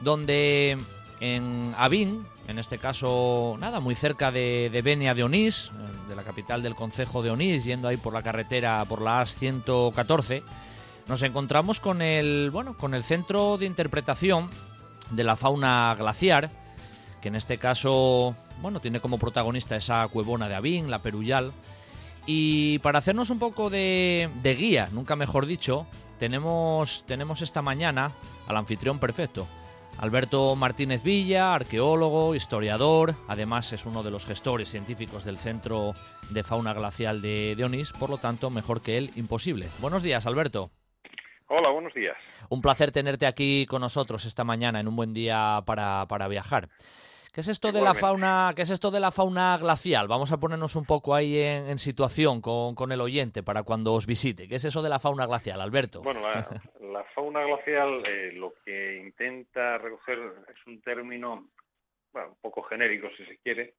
Speaker 2: donde en Avín, en este caso, nada, muy cerca de, de Benia de Onís, de la capital del concejo de Onís, yendo ahí por la carretera, por la AS 114, nos encontramos con el, bueno, con el centro de interpretación de la fauna glaciar, que en este caso, bueno, tiene como protagonista esa cuevona de Avín, la Peruyal. Y para hacernos un poco de, guía, nunca mejor dicho, tenemos, tenemos esta mañana al anfitrión perfecto. Alberto Martínez Villa, arqueólogo, historiador, además es uno de los gestores científicos del Centro de Fauna Glacial de, de Onís, por lo tanto, mejor que él, imposible. Buenos días, Alberto.
Speaker 5: Hola, buenos días.
Speaker 2: Un placer tenerte aquí con nosotros esta mañana en un buen día para, para viajar. ¿Qué es esto de la fauna? ¿Qué es esto de la fauna glacial? Vamos a ponernos un poco ahí en, situación con, el oyente para cuando os visite. ¿Qué es eso de la fauna glacial, Alberto?
Speaker 5: Bueno, la, fauna glacial eh, lo que intenta recoger es un término un poco genérico si se quiere,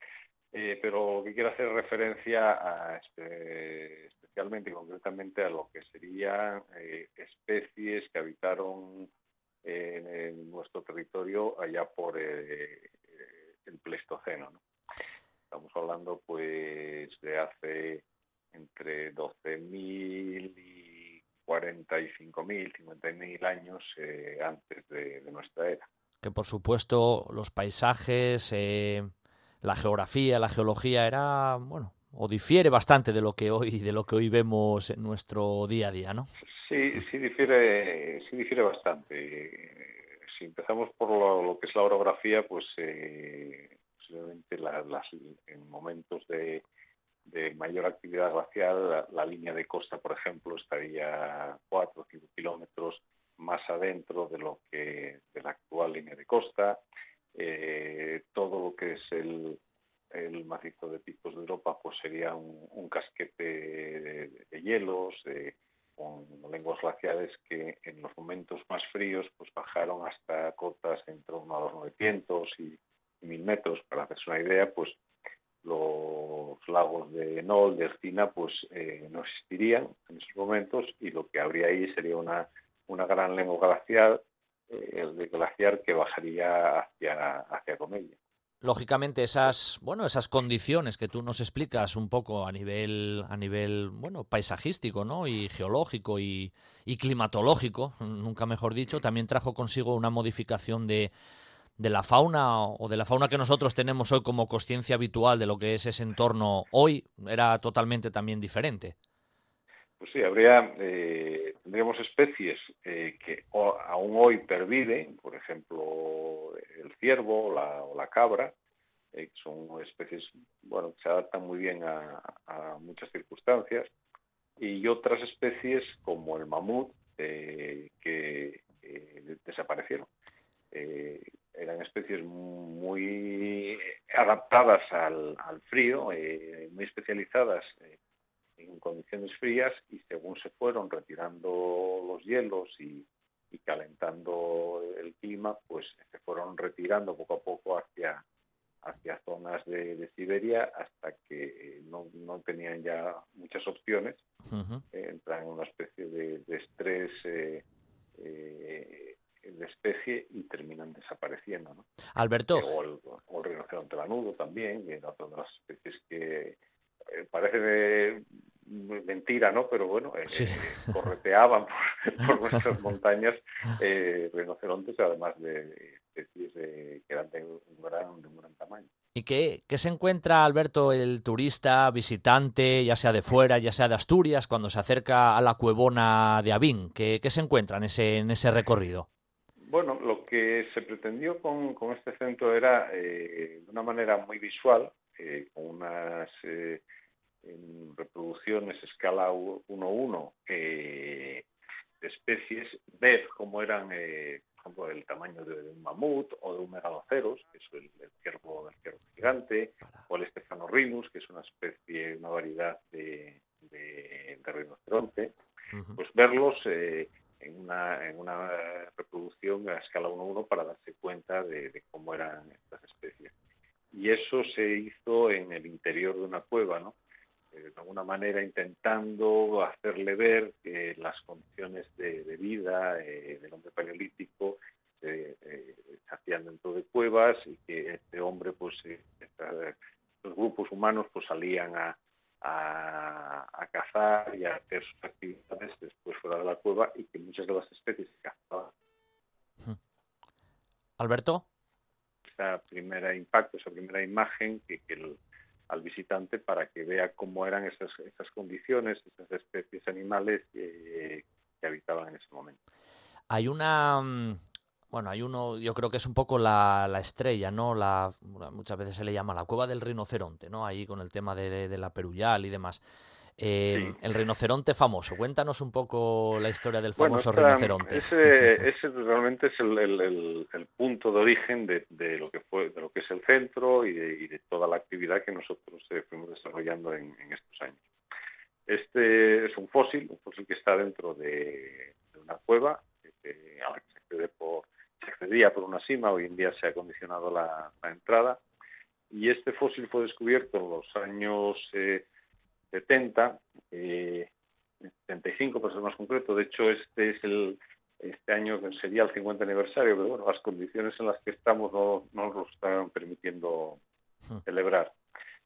Speaker 5: eh, pero que quiere hacer referencia a este, especialmente y concretamente a lo que serían eh, especies que habitaron en, nuestro territorio allá por el Pleistoceno. Estamos hablando pues de hace entre 12.000 y 45.000, 50.000 años eh, antes de, nuestra era.
Speaker 2: Que por supuesto los paisajes, eh, la geografía, la geología era, bueno, o difiere bastante de lo que hoy de lo que hoy vemos en nuestro día a día, ¿no?
Speaker 5: Sí, sí difiere, sí difiere bastante si empezamos por lo, que es la orografía, pues eh, posiblemente en momentos de, mayor actividad glacial, la, línea de costa, por ejemplo, estaría 4 o 5 kilómetros más adentro de lo que de la actual línea de costa. Eh, todo lo que es el, macizo de picos de Europa, pues sería un, casquete de, hielos, de con lenguas glaciares que en los momentos más fríos pues bajaron hasta cotas entre uno a los 900 y 1000 metros. Para hacerse una idea, pues los lagos de Nol, de Ercina, pues eh, no existirían en esos momentos y lo que habría ahí sería una, una gran lengua glacial, eh, el de glaciar que bajaría hacia, hacia Comella.
Speaker 2: Lógicamente esas bueno esas condiciones que tú nos explicas un poco a nivel a nivel bueno paisajístico no y geológico y, y climatológico nunca mejor dicho también trajo consigo una modificación de, de la fauna o de la fauna que nosotros tenemos hoy como conciencia habitual de lo que es ese entorno hoy era totalmente también diferente
Speaker 5: pues sí, habría, eh, tendríamos especies eh, que aún hoy perviven, por ejemplo, el ciervo o la, cabra, eh, que son especies bueno, que se adaptan muy bien a, muchas circunstancias, y otras especies como el mamut que desaparecieron. eran especies muy adaptadas al frío, muy especializadas en condiciones frías y según se fueron retirando los hielos y, calentando el clima, pues se fueron retirando poco a poco hacia, hacia zonas de, Siberia hasta que no, tenían ya muchas opciones, eh, entran en una especie de, estrés eh, eh, de especie y terminan desapareciendo. ¿no?
Speaker 2: Alberto.
Speaker 5: O el, o el rinoceronte lanudo también, que era otra de las especies que parece de, mentira, ¿no? Pero bueno, eh, eh, correteaban por, nuestras montañas eh, rinocerontes, además de especies que eran de un, gran, de un gran tamaño.
Speaker 2: ¿Y qué, qué, se encuentra, Alberto, el turista, visitante, ya sea de fuera, ya sea de Asturias, cuando se acerca a la cuevona de Avín? ¿Qué, qué se encuentra en ese, en ese recorrido?
Speaker 5: Bueno, lo que se pretendió con, con este centro era, de una manera muy visual, con unas en reproducciones escala 1-1 eh, de especies, ver cómo eran, eh, el tamaño de, un mamut o de un megaloceros, que es el, ciervo, el ciervo gigante, o el Stephanorhinus, que es una especie, una variedad de, de, rinoceronte, pues verlos eh, en, una, en una reproducción a escala 1-1 para darse cuenta de cómo eran estas especies. Y eso se hizo en el interior de una cueva, ¿no? Eh, de alguna manera intentando hacerle ver que las condiciones de, vida eh, del hombre paleolítico eh, se hacían dentro de cuevas y que este hombre, pues, los grupos humanos, pues salían a, a, cazar y a hacer sus actividades después fuera de la cueva y que muchas de las especies que cazaban.
Speaker 2: Alberto.
Speaker 5: Esa primera impacto, esa primera imagen que, que el, al visitante para que vea cómo eran esas, esas condiciones, esas especies animales que habitaban en ese momento.
Speaker 2: Hay una mm, bueno, hay uno, yo creo que es un poco la, la, estrella, ¿no? La, muchas veces se le llama la cueva del rinoceronte, ¿no? Ahí con el tema de, de la peruyal y demás. Eh, el rinoceronte famoso. Cuéntanos un poco la historia del famoso rinoceronte.
Speaker 5: Ese, realmente es el, punto de origen de, lo que fue, de lo que es el centro y de, toda la actividad que nosotros eh, fuimos desarrollando en, estos años. Este es un fósil, un fósil que está dentro de, una cueva a la que se, accede por, se accedía por una cima. Hoy en día se ha acondicionado la, entrada y este fósil fue descubierto en los años eh, 70, eh, 75 para ser más concreto. De hecho, este es el este año sería el 50 aniversario, pero bueno, las condiciones en las que estamos no, nos lo están permitiendo hmm. celebrar.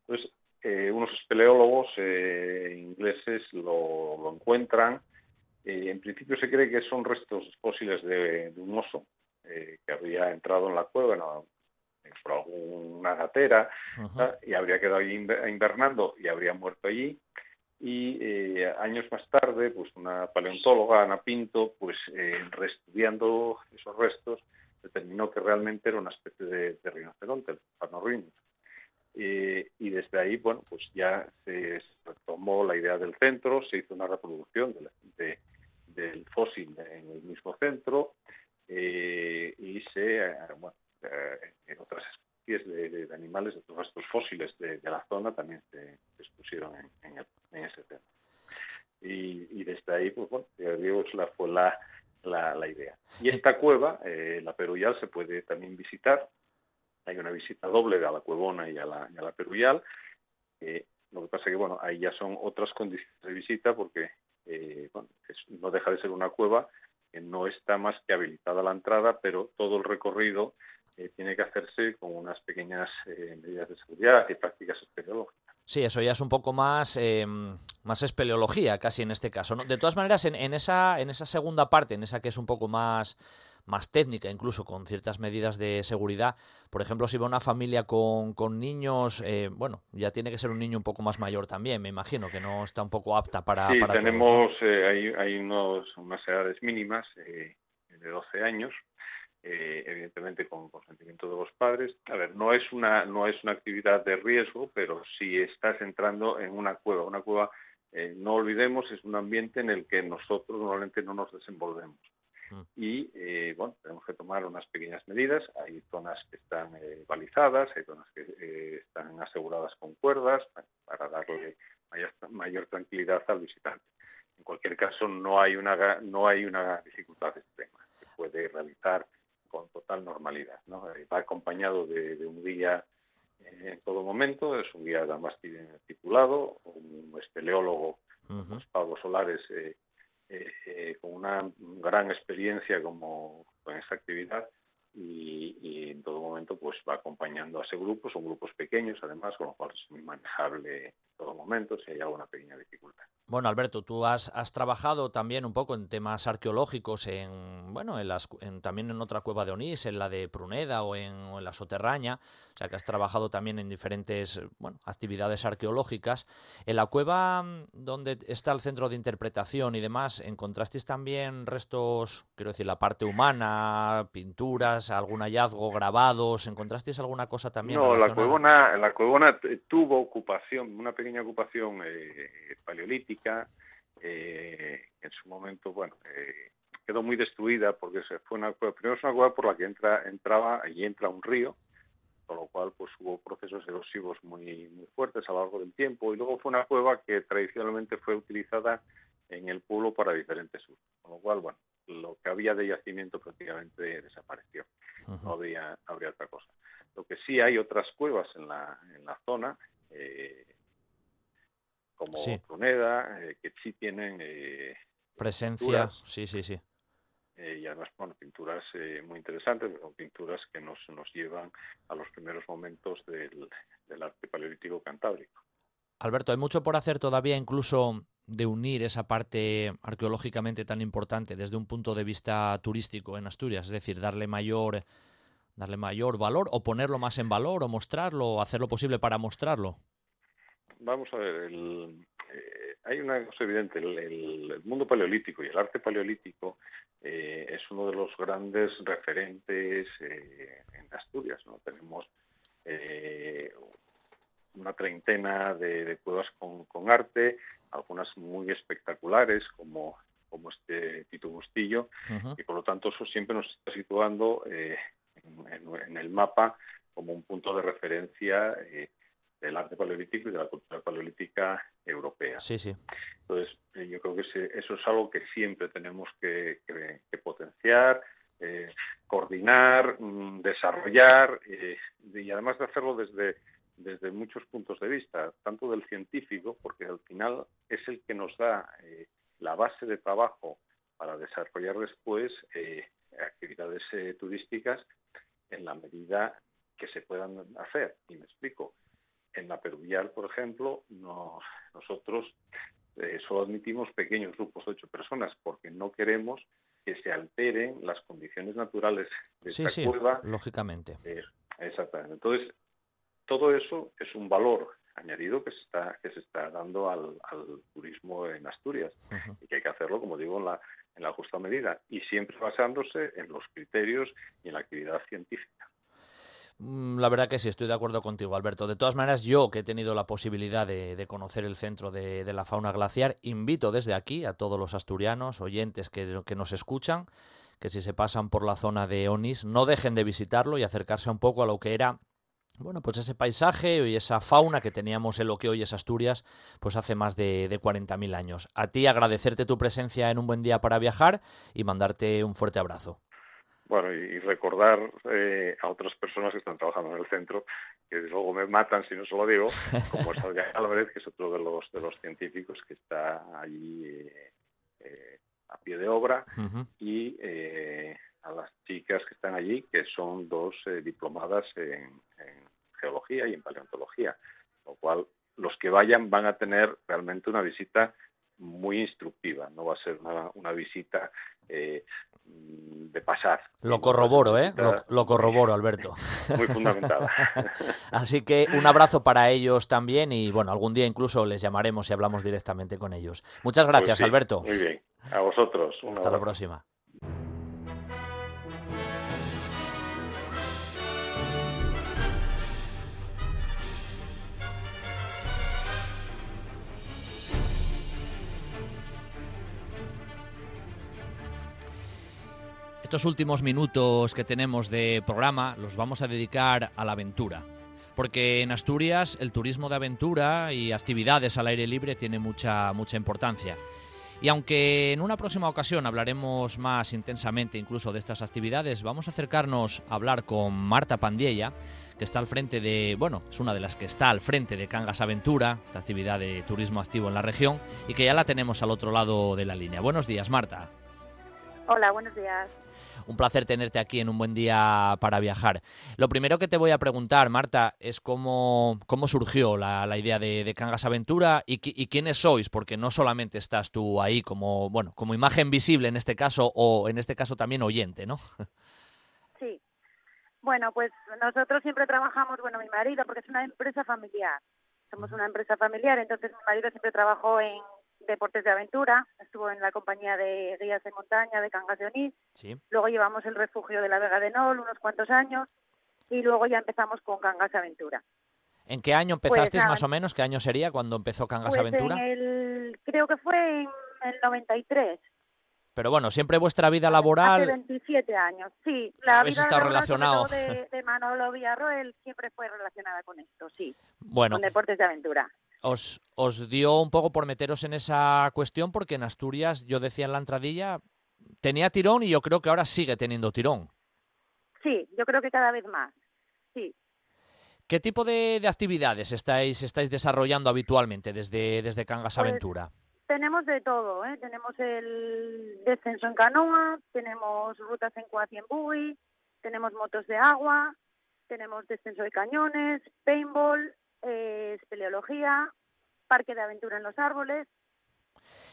Speaker 5: Entonces, eh, unos espeleólogos eh, ingleses lo, encuentran. Eh, en principio se cree que son restos fósiles de, un oso que había entrado en la cueva, por alguna gatera y habría quedado ahí invernando y habría muerto allí. Y eh, años más tarde, pues una paleontóloga, Ana Pinto, pues eh, reestudiando esos restos, determinó que realmente era una especie de, rinoceronte, el Panorhinus. Eh, y desde ahí, bueno, pues ya se retomó la idea del centro, se hizo una reproducción de del fósil en el mismo centro y se, bueno, eh, en otras especies de, animales, de otros restos fósiles de, la zona también se, expusieron en, ese tema. Y, desde ahí, pues bueno, la, fue la, la, idea. Y esta cueva, eh, la Peruyal, se puede también visitar. Hay una visita doble a la Cuevona y a la, a la. Eh, lo que pasa que, bueno, ahí ya son otras condiciones de visita porque, no deja de ser una cueva que no está más que habilitada la entrada, pero todo el recorrido eh, tiene que hacerse con unas pequeñas eh, medidas de seguridad y prácticas espeleológicas.
Speaker 2: Sí, eso ya es un poco más, em, más espeleología casi en este caso. De todas maneras, en, en, esa, en esa segunda parte, en esa que es un poco más, más técnica, incluso con ciertas medidas de seguridad, por ejemplo, si va una familia con, con niños, eh, bueno, ya tiene que ser un niño un poco más mayor también, me imagino, que no está un poco apta para...
Speaker 5: Sí,
Speaker 2: para
Speaker 5: tenemos, hay, hay unos, unas edades mínimas de 12 años, eh, evidentemente con consentimiento de los padres. A ver, no es una no es una actividad de riesgo, pero si estás entrando en una cueva, una cueva eh, no olvidemos es un ambiente en el que nosotros normalmente no nos desenvolvemos mm. y eh, bueno tenemos que tomar unas pequeñas medidas. Hay zonas que están balizadas, hay zonas que están aseguradas con cuerdas para darle mayor, mayor tranquilidad al visitante. En cualquier caso, no hay una no hay una dificultad extrema. Se puede realizar con total normalidad. ¿no? Eh, va acompañado de, un guía eh, en todo momento, es un guía además titulado, un espeleólogo, los Pablo Solares, eh, con una gran experiencia como con esta actividad y, en todo momento pues va acompañando a ese grupo, son grupos pequeños además, con lo cual es muy manejable todo momento si hay alguna pequeña dificultad.
Speaker 2: Bueno, Alberto, tú has, has trabajado también un poco en temas arqueológicos, en bueno, en las, en, también en otra cueva de Onís, en la de Pruneda o en, o en, la Soterraña, o sea que has trabajado también en diferentes bueno, actividades arqueológicas. En la cueva mm, donde está el centro de interpretación y demás, ¿encontrasteis también restos, quiero decir, la parte humana, pinturas, algún hallazgo, grabados? ¿Encontrasteis alguna cosa también?
Speaker 5: No, la cuevona, la cuevona tuvo ocupación, una pequeña ocupación eh, paleolítica, eh, en su momento, bueno, eh, quedó muy destruida porque se fue una cueva, primero es una cueva por la que entra, entraba y entra un río, con lo cual pues hubo procesos erosivos muy, muy fuertes a lo largo del tiempo, y luego fue una cueva que tradicionalmente fue utilizada en el pueblo para diferentes usos, con lo cual, bueno, lo que había de yacimiento prácticamente desapareció, no habría, habría otra cosa. Lo que sí hay otras cuevas en la, en la zona, eh, como sí. Eh, que sí tienen eh,
Speaker 2: presencia, sí, sí, sí.
Speaker 5: Eh, y además, bueno, pinturas eh, muy interesantes, son pinturas que nos, nos llevan a los primeros momentos del, del arte paleolítico cantábrico.
Speaker 2: Alberto, hay mucho por hacer todavía, incluso de unir esa parte arqueológicamente tan importante desde un punto de vista turístico en Asturias, es decir, darle mayor darle mayor valor o ponerlo más en valor o mostrarlo o hacer lo posible para mostrarlo
Speaker 5: vamos a ver, el, eh, hay una cosa evidente, el, el, mundo paleolítico y el arte paleolítico eh, es uno de los grandes referentes eh, en Asturias, ¿no? Tenemos eh, una treintena de, de cuevas con, con, arte, algunas muy espectaculares como, como este Tito Bustillo, uh -huh. y por lo tanto eso siempre nos está situando eh, en, en, en, el mapa como un punto de referencia eh, del arte paleolítico y de la cultura paleolítica europea.
Speaker 2: Sí, sí.
Speaker 5: Entonces, eh, yo creo que eso es algo que siempre tenemos que, que, que potenciar, eh, coordinar, mm, desarrollar eh, y además de hacerlo desde, desde muchos puntos de vista, tanto del científico, porque al final es el que nos da eh, la base de trabajo para desarrollar después actividades turísticas en la medida que se puedan hacer. Y me explico en la Peruvial, por ejemplo, nos, nosotros eh, solo admitimos pequeños grupos de ocho personas porque no queremos que se alteren las condiciones naturales de
Speaker 2: sí,
Speaker 5: esta
Speaker 2: sí,
Speaker 5: cueva.
Speaker 2: lógicamente.
Speaker 5: Eh, exactamente. Entonces, todo eso es un valor añadido que se está que se está dando al, al turismo en Asturias uh -huh. y que hay que hacerlo, como digo, en la, en la justa medida y siempre basándose en los criterios y en la actividad científica.
Speaker 2: Mm, la verdad que sí, estoy de acuerdo contigo, Alberto. De todas maneras, yo que he tenido la posibilidad de, conocer el centro de, la fauna glaciar, invito desde aquí a todos los asturianos, oyentes que, nos escuchan, que si se pasan por la zona de Onís, no dejen de visitarlo y acercarse un poco a lo que era. Bueno, pues ese paisaje y esa fauna que teníamos en lo que hoy es Asturias, pues hace más de, de 40.000 años. A ti agradecerte tu presencia en un buen día para viajar y mandarte un fuerte abrazo
Speaker 5: bueno, y recordar eh, a otras personas que están trabajando en el centro, que luego me matan si no se lo digo, como es Álvarez, que es otro de los, de los científicos que está allí eh, eh, a pie de obra, uh -huh. y a las chicas que están allí, que son dos eh, diplomadas en, geología y en paleontología, lo cual los que vayan van a tener realmente una visita muy instructiva, no va a ser una, visita eh, de pasar.
Speaker 2: Lo corroboro, ¿eh? Lo, corroboro, Alberto.
Speaker 5: Muy fundamentada.
Speaker 2: Así que un abrazo para ellos también y bueno, algún día incluso les llamaremos y hablamos directamente con ellos. Muchas gracias,
Speaker 5: pues
Speaker 2: Alberto.
Speaker 5: Muy bien. A vosotros.
Speaker 2: Hasta la próxima. Estos últimos minutos que tenemos de programa los vamos a dedicar a la aventura. Porque en Asturias el turismo de aventura y actividades al aire libre tiene mucha, mucha importancia. Y aunque en una próxima ocasión hablaremos más intensamente incluso de estas actividades, vamos a acercarnos a hablar con Marta Pandiella, que está al frente de, bueno, es una de las que está al frente de Cangas Aventura, esta actividad de turismo activo en la región, y que ya la tenemos al otro lado de la línea. Buenos días, Marta.
Speaker 6: Hola, buenos días.
Speaker 2: Un placer tenerte aquí en un buen día para viajar. Lo primero que te voy a preguntar, Marta, es cómo, cómo surgió la, idea de, Cangas Aventura y, quiénes sois, porque no solamente estás tú ahí como, bueno, como imagen visible en este caso o en este caso también oyente, ¿no?
Speaker 6: Sí. Bueno, pues nosotros siempre trabajamos, bueno, mi marido, porque es una empresa familiar. Somos una empresa familiar, entonces mi marido siempre trabajó en deportes de aventura, estuvo en la compañía de guías de montaña de Cangas de Onís, luego llevamos el refugio de la Vega de Nol unos cuantos años y luego ya empezamos con Cangas de Aventura.
Speaker 2: ¿En qué año empezasteis pues, más o menos? ¿Qué año sería cuando empezó Cangas
Speaker 6: pues
Speaker 2: Aventura?
Speaker 6: creo que fue en el 93.
Speaker 2: Pero bueno, siempre vuestra vida laboral...
Speaker 6: Hace 27 años, sí. La
Speaker 2: Habéis estado relacionado.
Speaker 6: De, de Manolo Villarroel siempre fue relacionada con esto, sí.
Speaker 2: Bueno.
Speaker 6: Con deportes de aventura
Speaker 2: os, os dio un poco por meteros en esa cuestión porque en Asturias, yo decía en la entradilla, tenía tirón y yo creo que ahora sigue teniendo tirón.
Speaker 6: Sí, yo creo que cada vez más, sí.
Speaker 2: ¿Qué tipo de, actividades estáis, estáis desarrollando habitualmente desde, desde Cangas pues, Aventura?
Speaker 6: Tenemos de todo, ¿eh? tenemos el descenso en canoa, tenemos rutas en cuasi en buggy, tenemos motos de agua, tenemos descenso de cañones, paintball, eh, espeleología, parque de aventura en los árboles,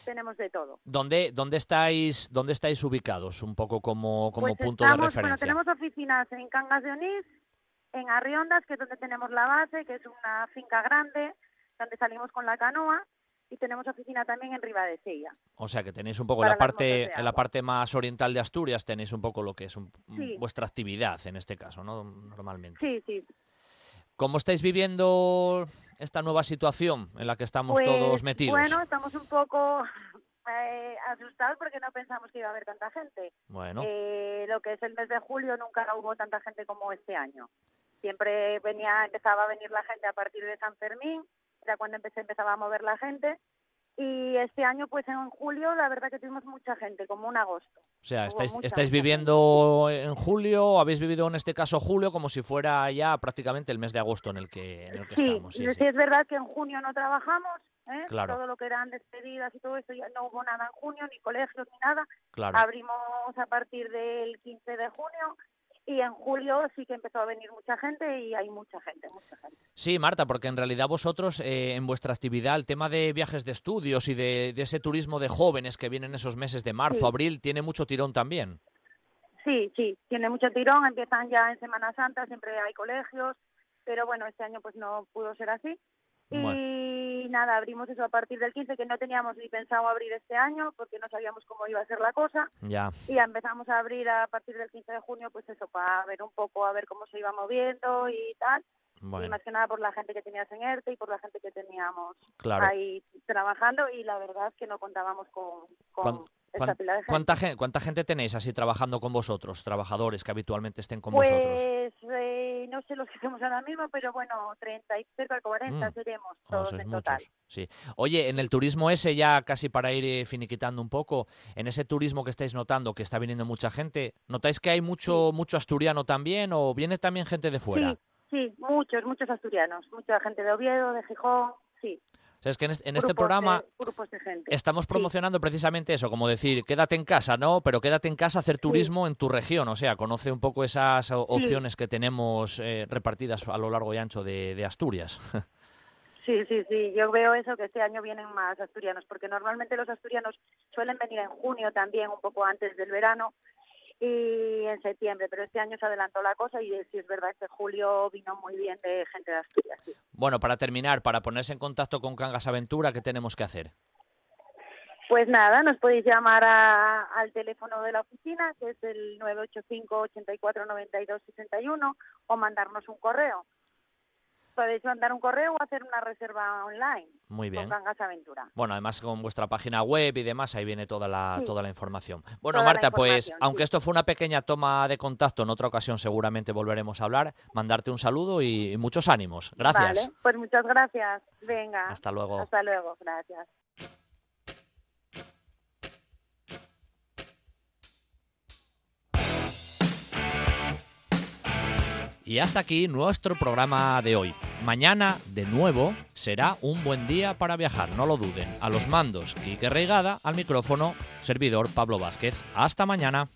Speaker 6: tenemos de todo.
Speaker 2: ¿Dónde, dónde, estáis, dónde estáis ubicados? Un poco como, como
Speaker 6: pues
Speaker 2: punto de referencia.
Speaker 6: Bueno, tenemos oficinas en Cangas de Onís, en Arriondas, que es donde tenemos la base, que es una finca grande, donde salimos con la canoa, y tenemos oficina también en Ribadesella.
Speaker 2: O sea que tenéis un poco la parte, en la parte más oriental de Asturias, tenéis un poco lo que es vuestra actividad en este caso, ¿no? Normalmente.
Speaker 6: Sí, sí.
Speaker 2: ¿Cómo estáis viviendo esta nueva situación en la que estamos
Speaker 6: pues,
Speaker 2: todos metidos?
Speaker 6: Bueno, estamos un poco eh, asustados porque no pensamos que iba a haber tanta gente.
Speaker 2: Bueno.
Speaker 6: Eh, lo que es el mes de julio nunca hubo tanta gente como este año. Siempre venía, empezaba a venir la gente a partir de San Fermín, era cuando empecé, empezaba a mover la gente y este año, pues en julio, la verdad que tuvimos mucha gente, como un agosto.
Speaker 2: O sea, estáis, estáis viviendo en julio, habéis vivido en este caso julio como si fuera ya prácticamente el mes de agosto en el que, en el que estamos.
Speaker 6: Sí, sí, es verdad que en junio no trabajamos, ¿eh? todo lo que eran despedidas y todo eso, ya no hubo nada en junio, ni colegios ni nada.
Speaker 2: Claro.
Speaker 6: Abrimos a partir del 15 de junio y en julio sí que empezó a venir mucha gente y hay mucha gente, mucha gente.
Speaker 2: Sí, Marta, porque en realidad vosotros eh, en vuestra actividad el tema de viajes de estudios y de, ese turismo de jóvenes que vienen esos meses de marzo, abril, tiene mucho tirón también.
Speaker 6: Sí, sí, tiene mucho tirón, empiezan ya en Semana Santa, siempre hay colegios, pero bueno, este año pues no pudo ser así. Y nada, abrimos eso a partir del 15, que no teníamos ni pensado abrir este año, porque no sabíamos cómo iba a ser la cosa.
Speaker 2: Ya.
Speaker 6: Y empezamos a abrir a partir del 15 de junio, pues eso, para ver un poco, a ver cómo se iba moviendo y tal. Y más que nada por la gente que tenías en ERTE y por la gente que teníamos ahí trabajando. Y la verdad es que no contábamos con, con
Speaker 2: ¿Cuánta, gente. ¿Cuánta gente tenéis así trabajando con vosotros, trabajadores que habitualmente estén con
Speaker 6: pues,
Speaker 2: vosotros?
Speaker 6: Eh, no sé los que hacemos ahora mismo, pero bueno, 30 y cerca de 40 mm. seremos oh, todos en total.
Speaker 2: Sí. Oye, en el turismo ese, ya casi para ir eh, finiquitando un poco, en ese turismo que estáis notando que está viniendo mucha gente, ¿notáis que hay mucho, mucho asturiano también o viene también gente de fuera?
Speaker 6: Sí, sí, muchos, muchos asturianos, mucha gente de Oviedo, de Gijón, sí.
Speaker 2: Es que en, este programa estamos promocionando precisamente eso, como decir, quédate en casa, ¿no? Pero quédate en casa, hacer turismo en tu región, o sea, conoce un poco esas opciones que tenemos eh, repartidas a lo largo y ancho de, Asturias.
Speaker 6: Sí, sí, sí. Yo veo eso que este año vienen más asturianos, porque normalmente los asturianos suelen venir en junio también, un poco antes del verano, y en septiembre, pero este año se adelantó la cosa y sí es verdad que julio vino muy bien de gente de Asturias.
Speaker 2: Bueno, para terminar, para ponerse en contacto con Cangas Aventura, ¿qué tenemos que hacer?
Speaker 6: Pues nada, nos podéis llamar al teléfono de la oficina, que es el 985 84 92 61, o mandarnos un correo podéis mandar un correo o hacer una reserva online.
Speaker 2: Muy bien.
Speaker 6: Con Aventura.
Speaker 2: Bueno, además con vuestra página web y demás, ahí viene toda la, toda la información. Bueno, Marta, pues aunque esto fue una pequeña toma de contacto, en otra ocasión seguramente volveremos a hablar, mandarte un saludo y, muchos ánimos. Gracias.
Speaker 6: Vale, pues muchas gracias. Venga.
Speaker 2: Hasta luego.
Speaker 6: Hasta luego, gracias.
Speaker 2: Y hasta aquí nuestro programa de hoy. Mañana, de nuevo, será un buen día para viajar, no lo duden. A los mandos, Quique Reigada, al micrófono, servidor Pablo Vázquez. Hasta mañana.